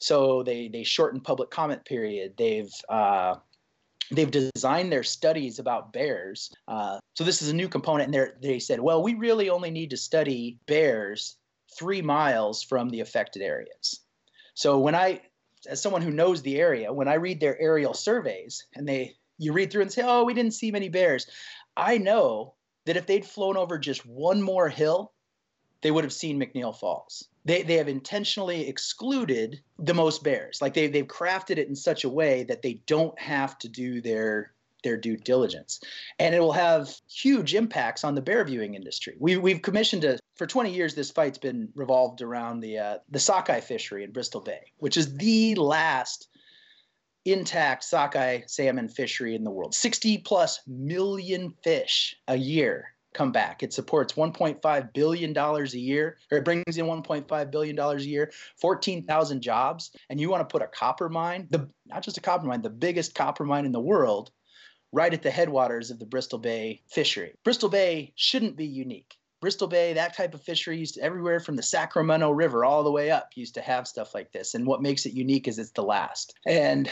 so they they shortened public comment period. They've uh, they've designed their studies about bears. Uh, so this is a new component and they said well we really only need to study bears three miles from the affected areas. So when i as someone who knows the area, when I read their aerial surveys and they you read through and say, "Oh, we didn't see many bears," I know that if they'd flown over just one more hill, they would have seen McNeil Falls. They, they have intentionally excluded the most bears. Like they, they've crafted it in such a way that they don't have to do their their due diligence. And it will have huge impacts on the bear viewing industry. We, we've commissioned a, for 20 years, this fight's been revolved around the, uh, the sockeye fishery in Bristol Bay, which is the last intact sockeye salmon fishery in the world. 60 plus million fish a year come back. It supports 1.5 billion dollars a year, or it brings in 1.5 billion dollars a year, 14,000 jobs, and you want to put a copper mine, the not just a copper mine, the biggest copper mine in the world right at the headwaters of the Bristol Bay fishery. Bristol Bay shouldn't be unique. Bristol Bay, that type of fishery used to, everywhere from the Sacramento River all the way up used to have stuff like this. And what makes it unique is it's the last. And,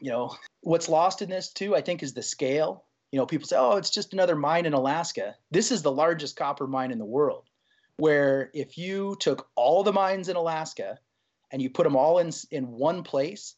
you know, what's lost in this too, I think, is the scale. You know, people say, oh, it's just another mine in Alaska. This is the largest copper mine in the world, where if you took all the mines in Alaska and you put them all in, in one place,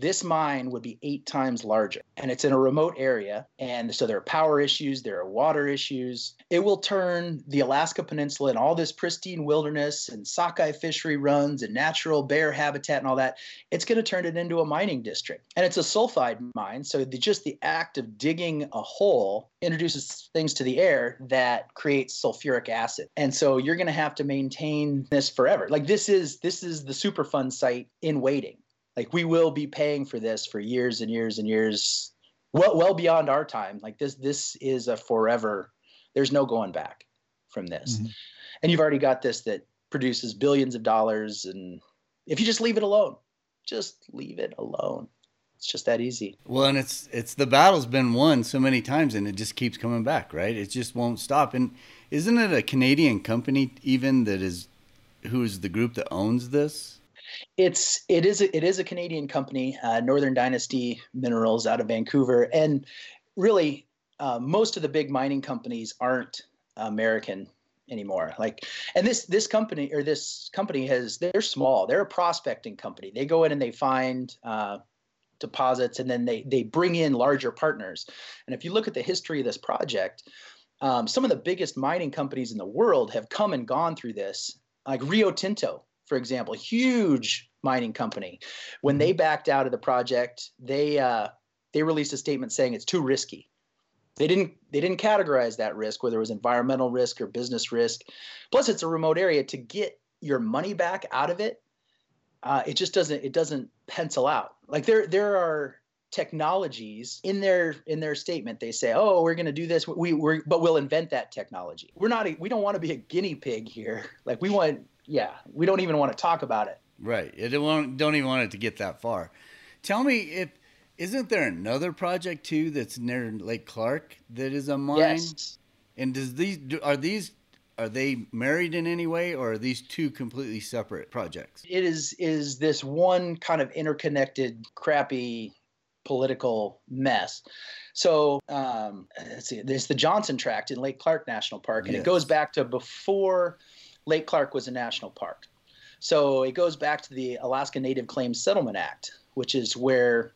this mine would be eight times larger, and it's in a remote area. And so there are power issues, there are water issues. It will turn the Alaska Peninsula and all this pristine wilderness and sockeye fishery runs and natural bear habitat and all that. It's going to turn it into a mining district. And it's a sulfide mine. So the, just the act of digging a hole introduces things to the air that creates sulfuric acid. And so you're going to have to maintain this forever. Like this is this is the Superfund site in waiting. Like we will be paying for this for years and years and years, well, well beyond our time. Like this, this is a forever. There's no going back from this. Mm-hmm. And you've already got this that produces billions of dollars. And if you just leave it alone, just leave it alone. It's just that easy. Well, and it's it's the battle's been won so many times, and it just keeps coming back, right? It just won't stop. And Isn't it a Canadian company even that is who's the group that owns this? It's it is a, it is a Canadian company, uh, Northern Dynasty Minerals out of Vancouver, and really uh, most of the big mining companies aren't American anymore. Like, and this this company or this company has they're small. They're a prospecting company. They go in and they find uh, deposits, and then they they bring in larger partners. And if you look at the history of this project, um, some of the biggest mining companies in the world have come and gone through this. Like Rio Tinto, for example, huge mining company. When they backed out of the project, they uh, they released a statement saying it's too risky. They didn't they didn't categorize that risk whether it was environmental risk or business risk. Plus it's a remote area. To get your money back out of it uh, it just doesn't it doesn't pencil out. Like there there are technologies in their in their statement. They say oh we're going to do this. We we but we'll invent that technology. We're not a, we don't want to be a guinea pig here. Like we want yeah we don't even want to talk about it. Right. It don't, don't even want it to get that far. Tell me if isn't there another project too that's near Lake Clark that is a mine? Yes. And does these are these are they married in any way or are these two completely separate projects? It is is this one kind of interconnected crappy political mess. So um, let's see, there's the Johnson Tract in Lake Clark National Park, and yes. it goes back to before Lake Clark was a national park. So it goes back to the Alaska Native Claims Settlement Act, which is where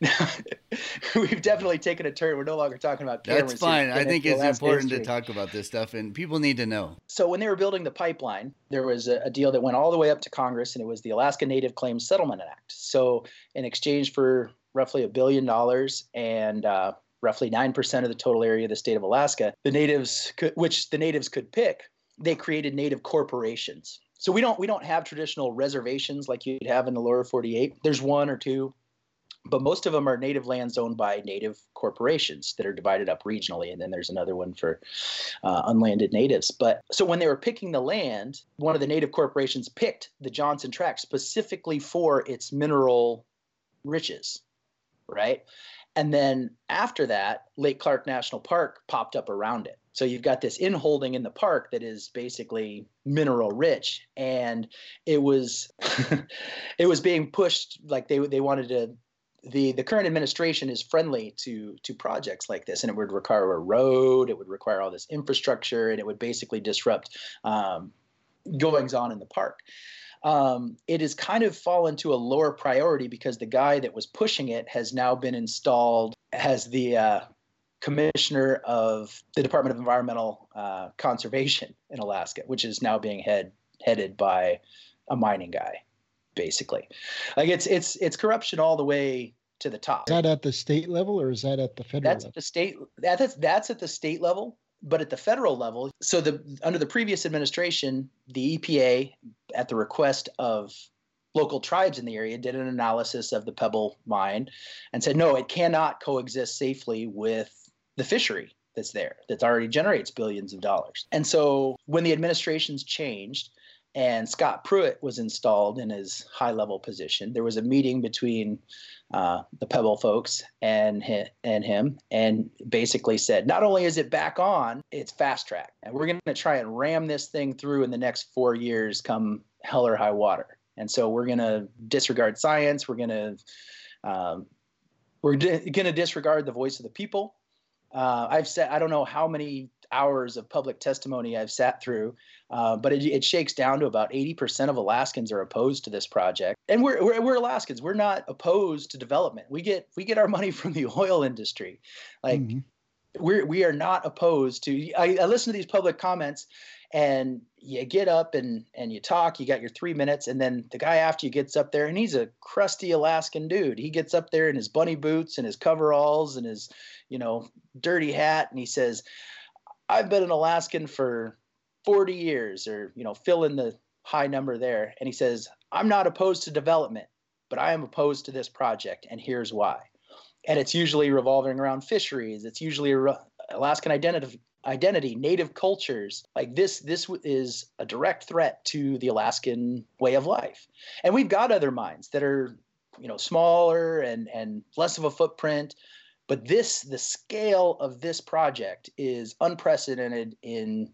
now, we've definitely taken a turn. We're no longer talking about. That's fine. I think it's important history. to talk about this stuff, and people need to know. So, when they were building the pipeline, there was a, a, deal that went all the way up to Congress, and it was the Alaska Native Claims Settlement Act. So, in exchange for roughly a billion dollars and uh, roughly nine percent of the total area of the state of Alaska, the natives, could, which the natives could pick, they created native corporations. So we don't we don't have traditional reservations like you'd have in the lower 48. There's one or two but most of them are native lands owned by native corporations that are divided up regionally and then there's another one for uh, unlanded natives. But so when they were picking the land one of the native corporations picked the johnson tract specifically for its mineral riches right? And then after that lake clark national park popped up around it. So you've got this inholding in the park that is basically mineral rich and it was it was being pushed like they they wanted to the the current administration is friendly to to projects like this, and it would require a road, it would require all this infrastructure, and it would basically disrupt um, goings on in the park. Um, it has kind of fallen to a lower priority because the guy that was pushing it has now been installed as the uh, commissioner of the Department of Environmental uh, Conservation in Alaska, which is now being head headed by a mining guy basically. Like it's it's it's corruption all the way to the top. Is that at the state level or is that at the federal? That's level? at the state. That's that's at the state level. But at the federal level, so the under the previous administration, the EPA, at the request of local tribes in the area, did an analysis of the Pebble mine, and said no, it cannot coexist safely with the fishery that's there that already generates billions of dollars. And so when the administrations changed, and Scott Pruitt was installed in his high level position. There was a meeting between uh, the Pebble folks and him, and him, and basically said, not only is it back on, it's fast track, and we're going to try and ram this thing through in the next four years, come hell or high water. And so we're going to disregard science. We're going to um, we're di- going to disregard the voice of the people. Uh, I've said I don't know how many hours of public testimony I've sat through, uh, but it, it, shakes down to about 80% of Alaskans are opposed to this project. And we're, we're, we're, Alaskans. We're not opposed to development. We get we get our money from the oil industry. Like mm-hmm. we're we are not opposed to. I, I listen to these public comments, and you get up and and you talk. You got your three minutes, and then the guy after you gets up there, and he's a crusty Alaskan dude. He gets up there in his bunny boots and his coveralls and his you know dirty hat, and he says I've been an Alaskan for 40 years, or you know, fill in the high number there. And he says, I'm not opposed to development, but I am opposed to this project, and here's why. And it's usually revolving around fisheries. It's usually Alaskan identity, identity, native cultures. Like this, this is a direct threat to the Alaskan way of life. And we've got other mines that are, you know, smaller and and less of a footprint, But this, the scale of this project is unprecedented in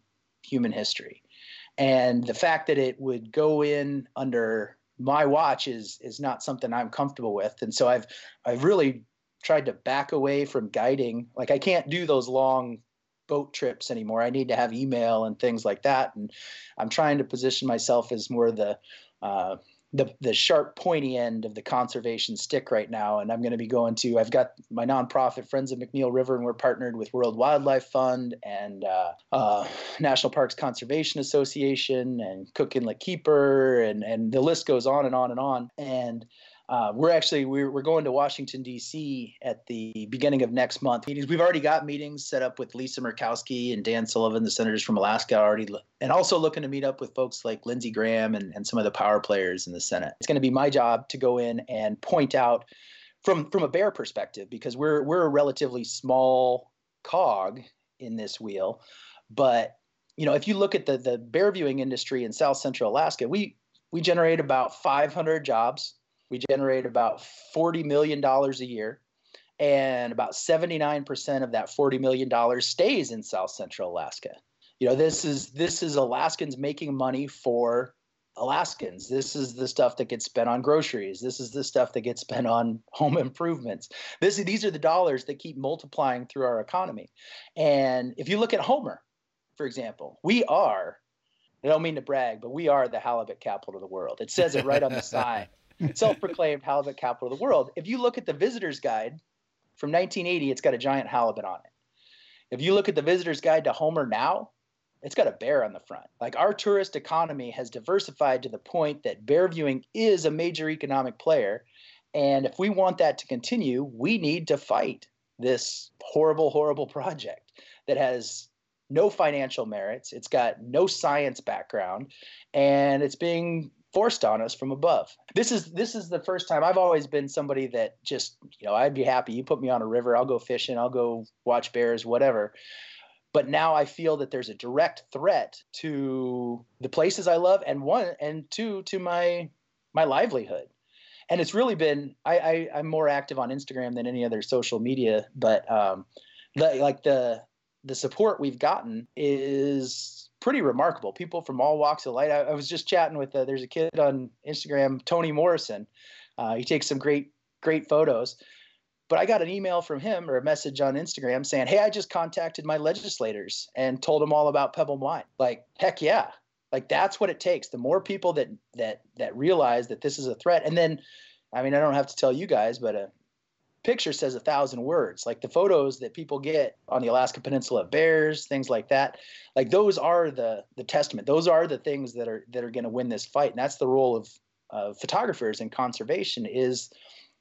human history. And the fact that it would go in under my watch is is not something I'm comfortable with. And so I've I've really tried to back away from guiding. Like I can't do those long boat trips anymore. I need to have email and things like that. And I'm trying to position myself as more the uh, the the sharp pointy end of the conservation stick right now. And i'm going to be going to i've got my nonprofit friends of mcneil river and we're partnered with world wildlife fund and uh, uh, national parks conservation association and cook inlet keeper and and the list goes on and on and on. And uh, we're actually we're, we're going to Washington D.C. at the beginning of next month. We've already got meetings set up with Lisa Murkowski and Dan Sullivan, the senators from Alaska, already, and also looking to meet up with folks like Lindsey Graham and, and some of the power players in the Senate. It's going to be my job to go in and point out from from a bear perspective because we're we're a relatively small cog in this wheel, but you know if you look at the the bear viewing industry in South Central Alaska, we we generate about 500 jobs we generate about $40 million a year, and about 79% of that $40 million stays in South Central Alaska. You know, this is this is Alaskans making money for Alaskans. This is the stuff that gets spent on groceries. This is the stuff that gets spent on home improvements. This these are the dollars that keep multiplying through our economy. And if you look at Homer, for example, we are I don't mean to brag, but we are the halibut capital of the world. It says it right on the sign self-proclaimed halibut capital of the world. If you look at the visitor's guide from 1980, it's got a giant halibut on it. If you look at the visitor's guide to Homer now, it's got a bear on the front. Like our tourist economy has diversified to the point that bear viewing is a major economic player. And if we want that to continue, we need to fight this horrible, horrible project that has no financial merits. It's got no science background, and it's being forced on us from above. This is this is the first time I've always been somebody that just, you know, I'd be happy you put me on a river, I'll go fishing, I'll go watch bears, whatever. But now I feel that there's a direct threat to the places I love and one and two to my my livelihood. And it's really been I, I I'm more active on Instagram than any other social media, but um the, like the the support we've gotten is pretty remarkable. People from all walks of life. I, I was just chatting with uh, there's a kid on Instagram, Tony Morrison. Uh, he takes some great great photos. But I got an email from him or a message on Instagram saying, "Hey, I just contacted my legislators and told them all about Pebble Mine." Like, heck yeah! Like that's what it takes. The more people that that that realize that this is a threat, and then, I mean, I don't have to tell you guys, but uh, picture says a thousand words. Like the photos that people get on the Alaska Peninsula of bears, things like that. Like those are the the testament. Those are the things that are that are going to win this fight. And that's the role of uh, photographers in conservation is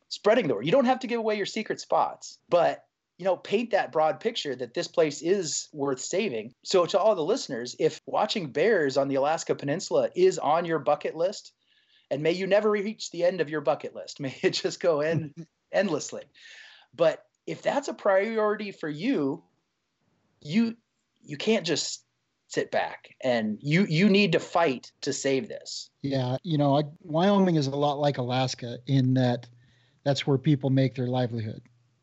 spreading the word. You don't have to give away your secret spots, but you know, paint that broad picture that this place is worth saving. So to all the listeners, if watching bears on the Alaska Peninsula is on your bucket list, and may you never reach the end of your bucket list. May it just go in endlessly. But if that's a priority for you, you you can't just sit back and you you need to fight to save this. Yeah, you know, I, Wyoming is a lot like Alaska in that that's where people make their livelihood,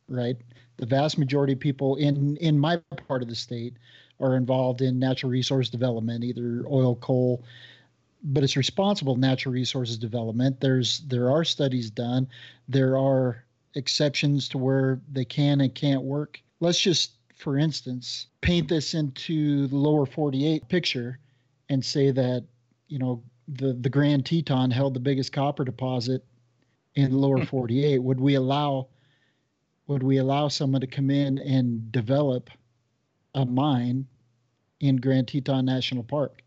right? The vast majority of people in in my part of the state are involved in natural resource development, either oil, coal, but it's responsible natural resources development. There's there are studies done. There are exceptions to where they can and can't work. Let's just, for instance, paint this into the lower 48 picture and say that, you know, the, the Grand Teton held the biggest copper deposit in the lower hmm. 48. Would we allow would we allow someone to come in and develop a mine in Grand Teton National Park?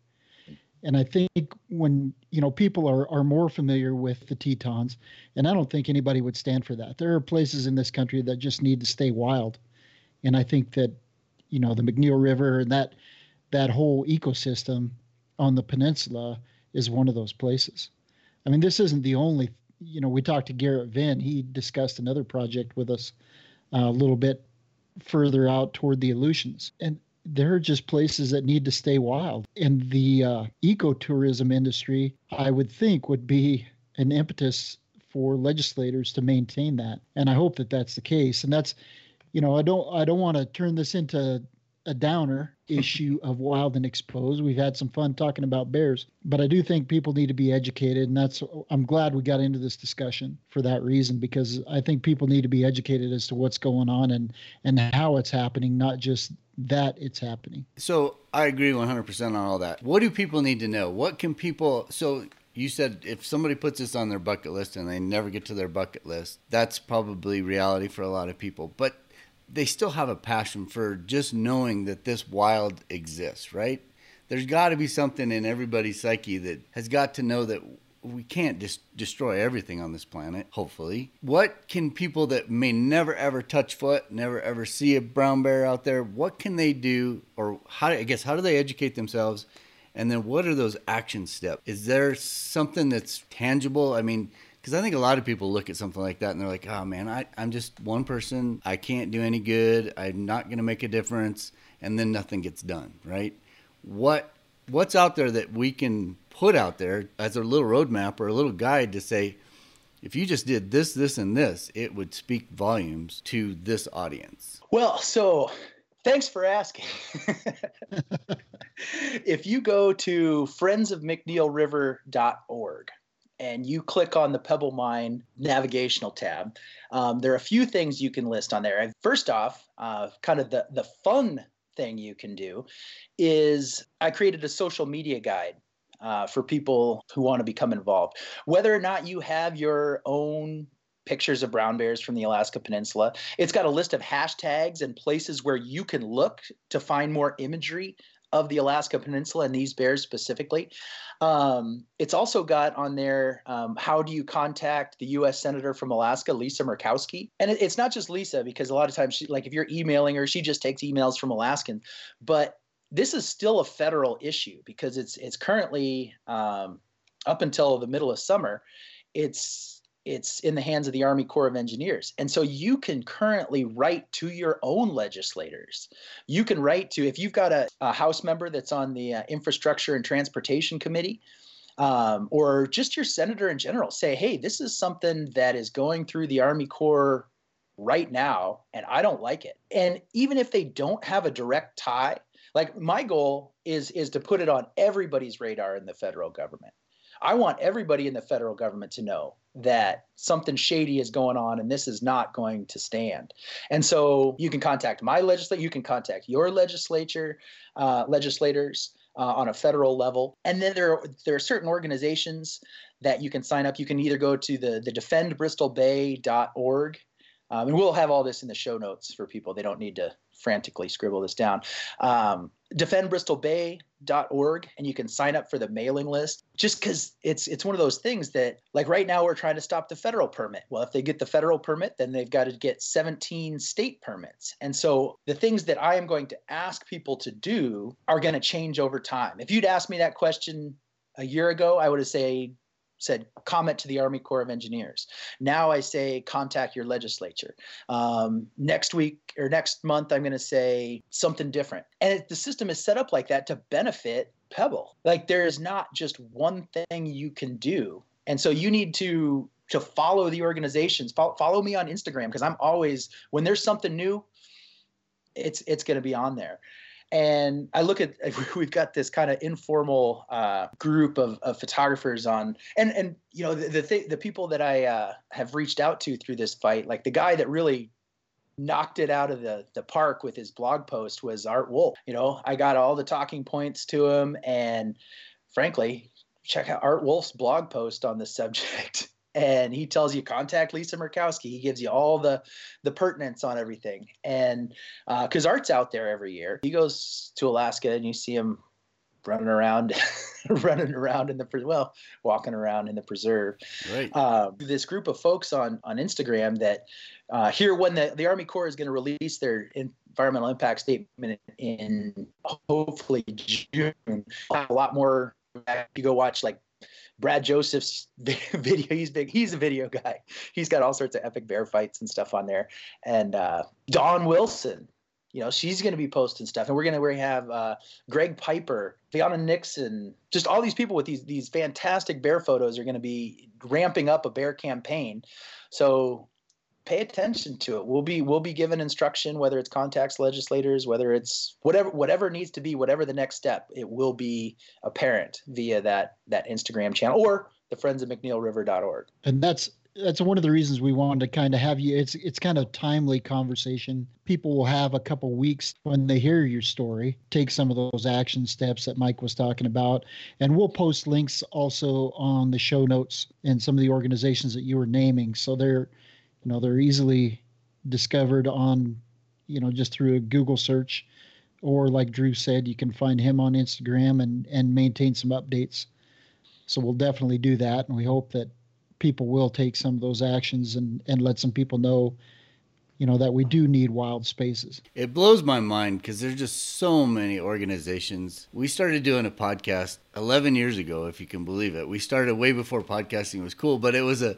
And I think when you know people are are more familiar with the Tetons, and I don't think anybody would stand for that. There are places in this country that just need to stay wild, and I think that you know the McNeil River and that that whole ecosystem on the peninsula is one of those places. I mean, this isn't the only. You know, we talked to Garrett Vinn. He discussed another project with us uh, a little bit further out toward the Aleutians, and there are just places that need to stay wild. And the uh, ecotourism industry, I would think, would be an impetus for legislators to maintain that. And I hope that that's the case. And that's, you know, I don't I don't want to turn this into a downer issue of wild and exposed. We've had some fun talking about bears, but I do think people need to be educated, and that's I'm glad we got into this discussion for that reason because I think people need to be educated as to what's going on and and how it's happening, not just that it's happening. So I agree 100% on all that. What do people need to know? What can people so you said if somebody puts this on their bucket list and they never get to their bucket list, that's probably reality for a lot of people. But they still have a passion for just knowing that this wild exists, right? There's got to be something in everybody's psyche that has got to know that we can't just destroy everything on this planet, hopefully. What can people that may never ever touch foot, never ever see a brown bear out there, what can they do or how I guess how do they educate themselves? And then what are those action steps? Is there something that's tangible? I mean, because I think a lot of people look at something like that and they're like, oh man, I, I'm just one person. I can't do any good. I'm not going to make a difference. And then nothing gets done, right? What What's out there that we can put out there as a little roadmap or a little guide to say, if you just did this, this, and this, it would speak volumes to this audience? Well, so thanks for asking. if you go to friendsofmcneilriver.org, and you click on the Pebble Mine navigational tab, um, there are a few things you can list on there. First off, uh, kind of the, the fun thing you can do is I created a social media guide uh, for people who want to become involved. Whether or not you have your own pictures of brown bears from the Alaska Peninsula. It's got a list of hashtags and places where you can look to find more imagery of the Alaska Peninsula and these bears specifically. Um, it's also got on there um, how do you contact the U.S. Senator from Alaska, Lisa Murkowski? And it, it's not just Lisa because a lot of times, she, like if you're emailing her, she just takes emails from Alaskans. But this is still a federal issue because it's it's currently um, up until the middle of summer. It's it's in the hands of the Army Corps of Engineers. And so you can currently write to your own legislators. You can write to, if you've got a, a House member that's on the uh, Infrastructure and Transportation Committee, um, or just your senator in general, say, hey, this is something that is going through the Army Corps right now, and I don't like it. And even if they don't have a direct tie, like my goal is is to put it on everybody's radar in the federal government. I want everybody in the federal government to know that something shady is going on and this is not going to stand. And so you can contact my legislature, you can contact your legislature, uh, legislators. Uh, on a federal level, and then there are, there are certain organizations that you can sign up. You can either go to the the defendbristolbay.org, um, and we'll have all this in the show notes for people. They don't need to frantically scribble this down. Um, defendbristolbay.org and you can sign up for the mailing list just because it's it's one of those things that like right now we're trying to stop the federal permit. Well if they get the federal permit then they've got to get 17 state permits. And so the things that i am going to ask people to do are going to change over time. If you'd asked me that question a year ago i would have said said comment to the Army Corps of Engineers. Now I say contact your legislature. Um, next week or next month, I'm going to say something different. And it, the system is set up like that to benefit Pebble. Like there is not just one thing you can do. And so you need to to follow the organizations. Follow, follow me on Instagram because I'm always when there's something new, it's it's going to be on there. And I look at we've got this kind of informal uh, group of, of photographers on, and and you know the the, th- the people that I uh, have reached out to through this fight, like the guy that really knocked it out of the the park with his blog post was Art Wolfe. You know, I got all the talking points to him, and frankly, check out Art Wolfe's blog post on this subject and he tells you contact Lisa Murkowski. He gives you all the the pertinence on everything, and because uh, Art's out there every year, he goes to Alaska and you see him running around, running around in the well, walking around in the preserve. Right. Uh, this group of folks on on Instagram that uh, here when the the Army Corps is going to release their environmental impact statement in hopefully June, a lot more. You go watch like Brad Joseph's video. He's big. He's a video guy. He's got all sorts of epic bear fights and stuff on there. And uh, Dawn Wilson, you know, she's going to be posting stuff. And we're going to we have uh, Greg Piper, Fiona Nixon, just all these people with these these fantastic bear photos are going to be ramping up a bear campaign. So pay attention to it. We'll be we'll be given instruction whether it's contacts legislators, whether it's whatever whatever needs to be, whatever the next step, it will be apparent via that that Instagram channel or the friends of McNeilRiver.org. And that's that's one of the reasons we wanted to kind of have you it's it's kind of timely conversation people will have a couple weeks when they hear your story take some of those action steps that mike was talking about and we'll post links also on the show notes and some of the organizations that you were naming so they're you know they're easily discovered on you know just through a google search. Or like drew said you can find him on instagram and and maintain some updates. So we'll definitely do that and we hope that people will take some of those actions and and let some people know you know that we do need wild spaces. It blows my mind because there's just so many organizations. We started doing a podcast 11 years ago if you can believe it. We started way before podcasting was cool but it was a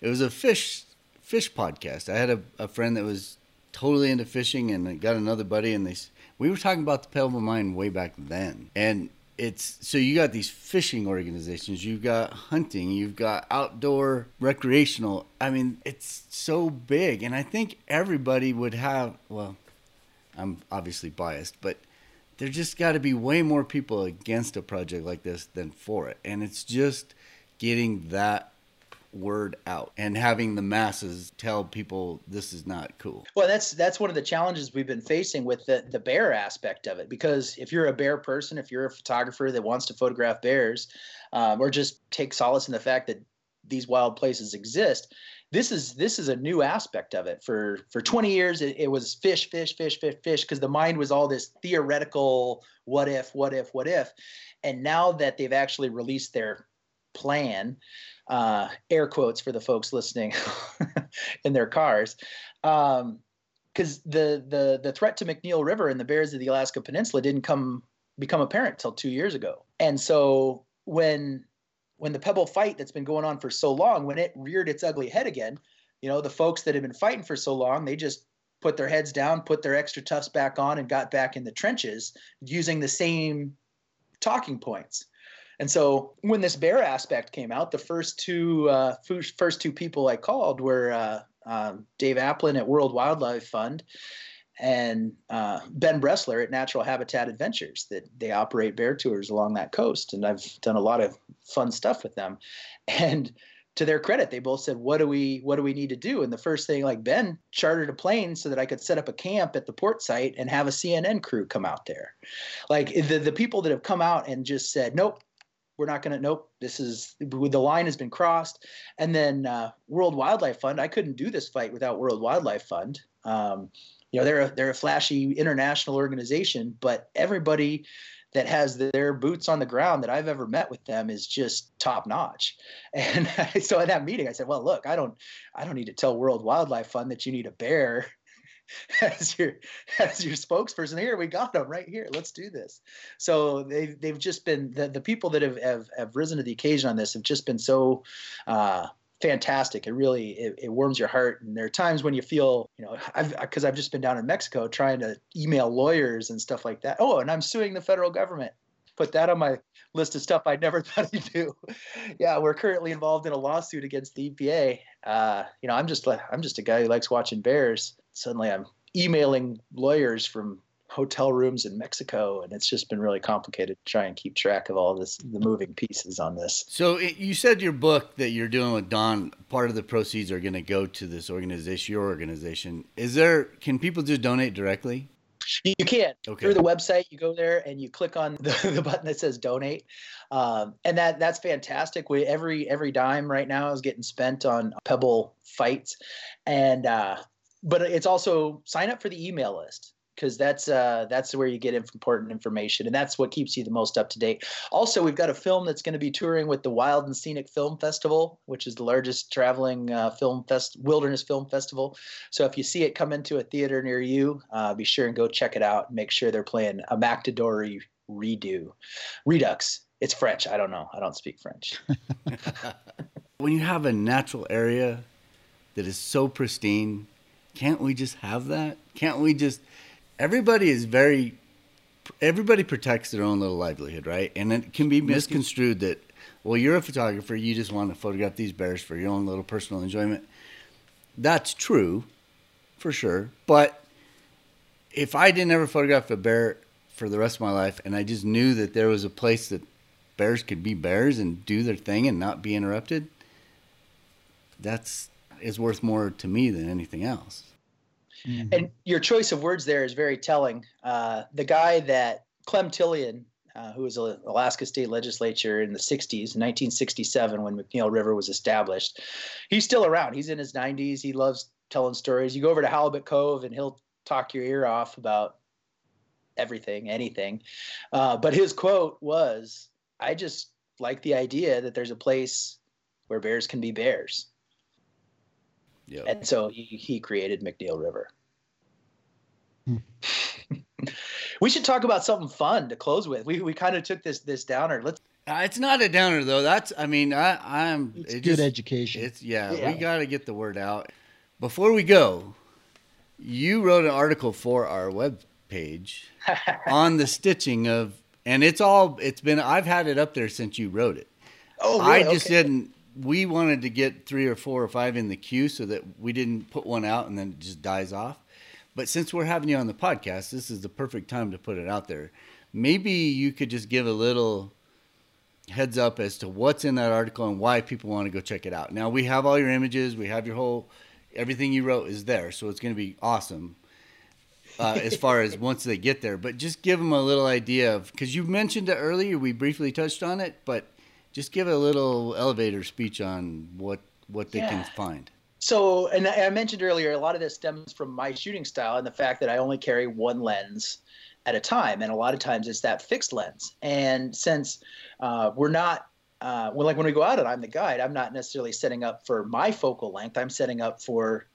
it was a fish fish podcast. I had a, a friend that was totally into fishing and I got another buddy and they we were talking about the pebble mine way back then. And it's so you got these fishing organizations, you've got hunting, you've got outdoor recreational. I mean, it's so big, and I think everybody would have. Well, I'm obviously biased, but there just got to be way more people against a project like this than for it, and it's just getting that word out and having the masses tell people this is not cool. Well, that's that's one of the challenges we've been facing with the the bear aspect of it. Because if you're a bear person, if you're a photographer that wants to photograph bears, um, or just take solace in the fact that these wild places exist, this is this is a new aspect of it. For for 20 years, it, it was fish, fish, fish, fish, fish, because the mind was all this theoretical what if, what if, what if, and now that they've actually released their plan uh, air quotes for the folks listening in their cars. because um, the the the threat to McNeil River and the bears of the Alaska Peninsula didn't come become apparent till two years ago. And so when when the Pebble fight that's been going on for so long, when it reared its ugly head again, you know the folks that had been fighting for so long, they just put their heads down, put their XtraTufs back on, and got back in the trenches using the same talking points. And so when this bear aspect came out, the first two uh, first two people I called were uh, um, Dave Aplin at World Wildlife Fund and uh, Ben Bressler at Natural Habitat Adventures. That they operate bear tours along that coast, and I've done a lot of fun stuff with them. And to their credit, they both said, "What do we What do we need to do?" And the first thing, like Ben chartered a plane so that I could set up a camp at the port site and have a CNN crew come out there. Like the the people that have come out and just said, "Nope, we're not going to nope this is the line has been crossed. And then uh, world wildlife fund i couldn't do this fight without world wildlife fund. Um, you know they're a, they're a flashy international organization but everybody that has their boots on the ground that I've ever met with them is just top notch. And so at that meeting, I said, "Well, look, I don't, I don't need to tell World Wildlife Fund that you need a bear as your as your spokesperson. Here we got them right here. Let's do this. So they've they've just been the, the people that have, have have risen to the occasion on this have just been so uh, fantastic. It really it, it, warms your heart. And there are times when you feel, you know, I've because I've just been down in Mexico trying to email lawyers and stuff like that. Oh, and I'm suing the federal government. Put that on my list of stuff I never thought I'd do. yeah, we're currently involved in a lawsuit against the EPA. Uh, you know, I'm just I'm just a guy who likes watching bears suddenly I'm emailing lawyers from hotel rooms in Mexico, and it's just been really complicated to try and keep track of all this, the moving pieces on this. So it, you said your book that you're doing with Don, part of the proceeds are going to go to this organization, your organization. Is there? Can people just donate directly? You can okay. through the website. You go there and you click on the, the button that says donate, um, and that that's fantastic. We every every dime right now is getting spent on Pebble fights, and uh, but it's also sign up for the email list because that's uh, that's where you get important information, and that's what keeps you the most up to date. Also, we've got a film that's going to be touring with the Wild and Scenic Film Festival, which is the largest traveling uh, film fest wilderness film festival. So if you see it come into a theater near you, uh, be sure and go check it out. And Make sure they're playing a Mac Dori redo, Redux. It's French. I don't know. I don't speak French. when you have a natural area that is so pristine can't we just have that? Can't we just? Everybody is very. Everybody protects their own little livelihood, right? And it can be misconstrued that, well, you're a photographer, you just want to photograph these bears for your own little personal enjoyment. that's true, for sure. But if I didn't ever photograph a bear for the rest of my life, and I just knew that there was a place that bears could be bears and do their thing and not be interrupted, that's is worth more to me than anything else. Mm-hmm. And your choice of words there is very telling. Uh, the guy that Clem Tillion, uh, who was an Alaska State Legislature in the 60s, 1967, when McNeil River was established, he's still around. He's in his 90s. He loves telling stories. You go over to Halibut Cove and he'll talk your ear off about everything, anything. Uh, but his quote was, I just like the idea that there's a place where bears can be bears. Yep. And so he, he created McNeil River. Hmm. we should talk about something fun to close with. We, we kind of took this this downer. Let's. Uh, it's not a downer though. That's I mean I I'm it's it good just, education. It's yeah, yeah. we got to get the word out. Before we go, you wrote an article for our web page on the stitching of and it's all it's been I've had it up there since you wrote it. Oh, really? I just okay. didn't. We wanted to get three or four or five in the queue so that we didn't put one out and then it just dies off. But since we're having you on the podcast, this is the perfect time to put it out there. Maybe you could just give a little heads up as to what's in that article and why people want to go check it out. Now we have all your images, we have your whole everything you wrote is there, so it's going to be awesome uh, as far as once they get there. But just give them a little idea of because you mentioned it earlier. We briefly touched on it, but just give a little elevator speech on what what they yeah. can find. So, and I mentioned earlier, a lot of this stems from my shooting style and the fact that I only carry one lens at a time, and a lot of times it's that fixed lens. And since uh, we're not uh, well, like when we go out and I'm the guide, I'm not necessarily setting up for my focal length. I'm setting up for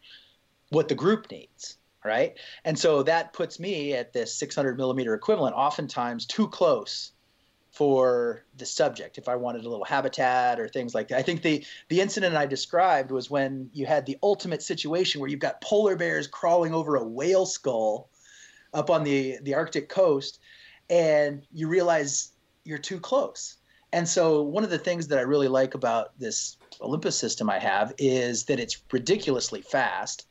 what the group needs right? And so that puts me at this 600 millimeter equivalent, oftentimes too close for the subject if I wanted a little habitat or things like that. I think the the incident I described was when you had the ultimate situation where you've got polar bears crawling over a whale skull up on the the Arctic coast and you realize you're too close. And so one of the things that I really like about this Olympus system I have is that it's ridiculously fast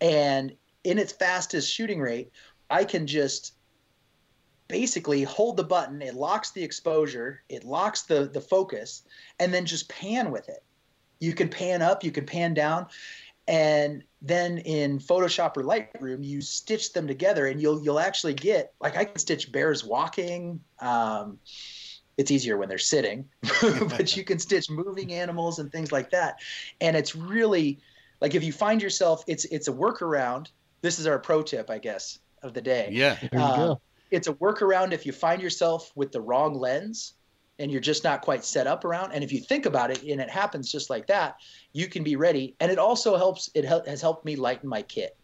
and in its fastest shooting rate, I can just basically hold the button, it locks the exposure, it locks the the focus, and then just pan with it. You can pan up, you can pan down, and then in Photoshop or Lightroom, you stitch them together, and you'll you'll actually get like I can stitch bears walking. Um, it's easier when they're sitting, but you can stitch moving animals and things like that, and it's really like if you find yourself, it's it's a workaround this is our pro tip, I guess, of the day. Yeah. there you Uh, it's a workaround if you find yourself with the wrong lens and you're just not quite set up around. And if you think about it and it happens just like that, you can be ready. And it also helps, it has helped me lighten my kit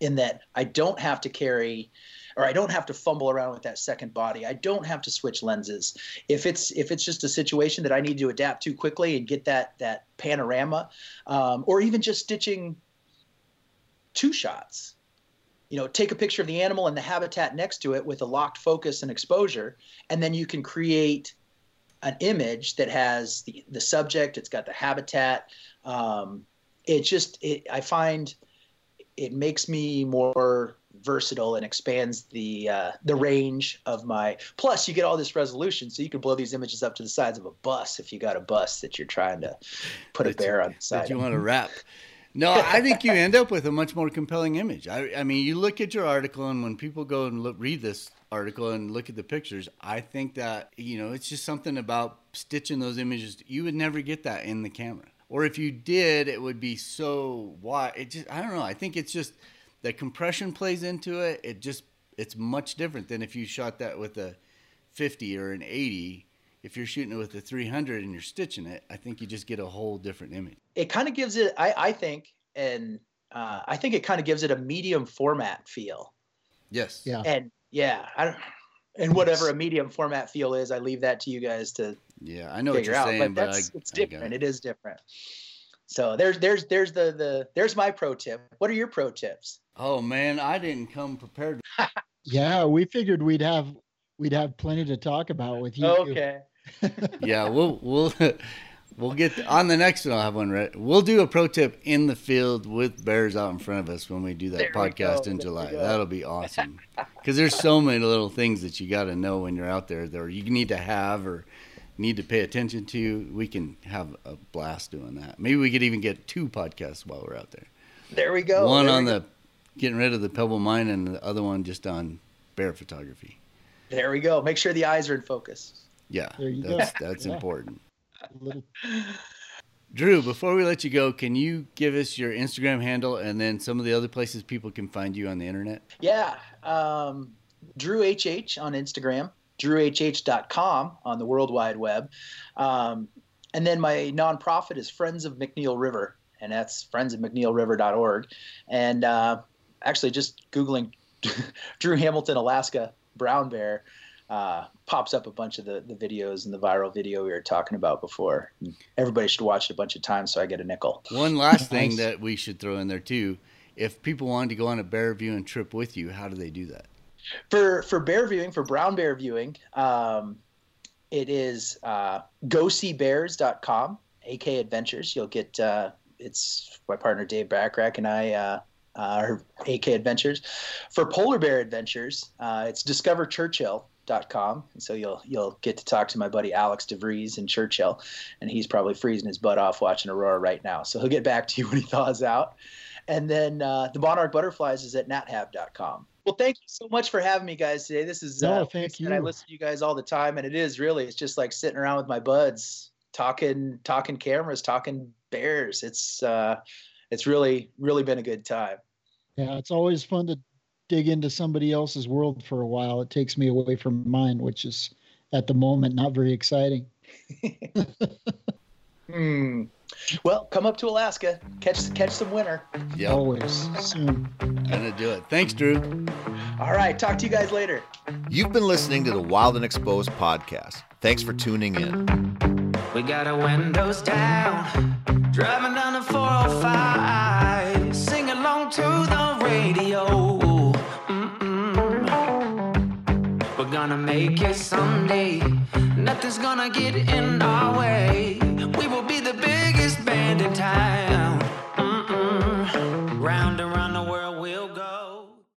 in that I don't have to carry or I don't have to fumble around with that second body. I don't have to switch lenses. If it's if it's just a situation that I need to adapt to quickly and get that that panorama, um, or even just stitching two shots. You know, take a picture of the animal and the habitat next to it with a locked focus and exposure, and then you can create an image that has the, the subject, it's got the habitat. Um, it just, it, I find it makes me more versatile and expands the uh, the range of my. Plus, you get all this resolution, so you can blow these images up to the sides of a bus if you got a bus that you're trying to put a bear on the side. That you want to wrap. No, I think you end up with a much more compelling image. I, I mean, you look at your article, and when people go and look, read this article and look at the pictures, I think that you know it's just something about stitching those images. You would never get that in the camera, or if you did, it would be so wide. It just I don't know. I think it's just the compression plays into it. It just it's much different than if you shot that with a 50 or an 80 if you're shooting it with a 300 and you're stitching it, I think you just get a whole different image. It kind of gives it, I, I think, and uh, I think it kind of gives it a medium format feel. Yes. Yeah. And yeah, I don't, and whatever a medium format feel is, I leave that to you guys to. Yeah, I know what you're out, saying, but, that's, I, it's different. It. it is different. So there's there's there's the the there's my pro tip. What are your pro tips? Oh man, I didn't come prepared. yeah, we figured we'd have we'd have plenty to talk about with you. Okay yeah, we'll we'll We'll get on the next one. I'll have one right. We'll do a pro tip in the field with bears out in front of us when we do that There podcast in there July. That'll be awesome. Because there's so many little things that you got to know when you're out there that you need to have or need to pay attention to. We can have a blast doing that. Maybe we could even get two podcasts while we're out there. There we go. one There on the getting rid of the pebble mine, and the other one just on bear photography. There we go. Make sure the eyes are in focus. Yeah, There you that's go. that's Yeah. important. Little, Drew, before we let you go, can you give us your Instagram handle and then some of the other places people can find you on the internet? Yeah. Um, Drew HH on Instagram, drewhh.com on the World Wide Web. Um, and then my nonprofit is Friends of McNeil River, and that's friendsofmcneilriver.org. And uh, actually, just Googling Drew Hamilton, Alaska brown bear uh, pops up a bunch of the, the videos and the viral video we were talking about before. Everybody should watch it a bunch of times so I get a nickel. One last thing that we should throw in there too. If people wanted to go on a bear viewing trip with you, how do they do that? for for bear viewing for brown bear viewing um, it is uh, goseebears.com ak adventures you'll get uh, it's my partner dave bachrach and i uh, uh, ak adventures for polar bear adventures uh, it's discoverchurchill.com and so you'll you'll get to talk to my buddy alex devries in churchill and he's probably freezing his butt off watching aurora right now so he'll get back to you when he thaws out and then uh, the monarch butterflies is at nathab.com well, thank you so much for having me, guys, today. This is No, uh, thank and I listen to you guys all the time, and it is really it's just like sitting around with my buds, talking, talking cameras, talking bears. It's uh, it's really, really been a good time. yeah, it's always fun to dig into somebody else's world for a while. It takes me away from mine, which is at the moment not very exciting. Hmm. Well, come up to Alaska, catch catch some winter. Yeah, Always soon. gonna do it. Thanks, Drew. All right, talk to you guys later. You've been listening to the Wild and Exposed podcast. Thanks for tuning in. We got our windows down, driving down the 405, sing along to the gonna make it someday. Nothing's gonna get in our way. We will be the biggest band in town.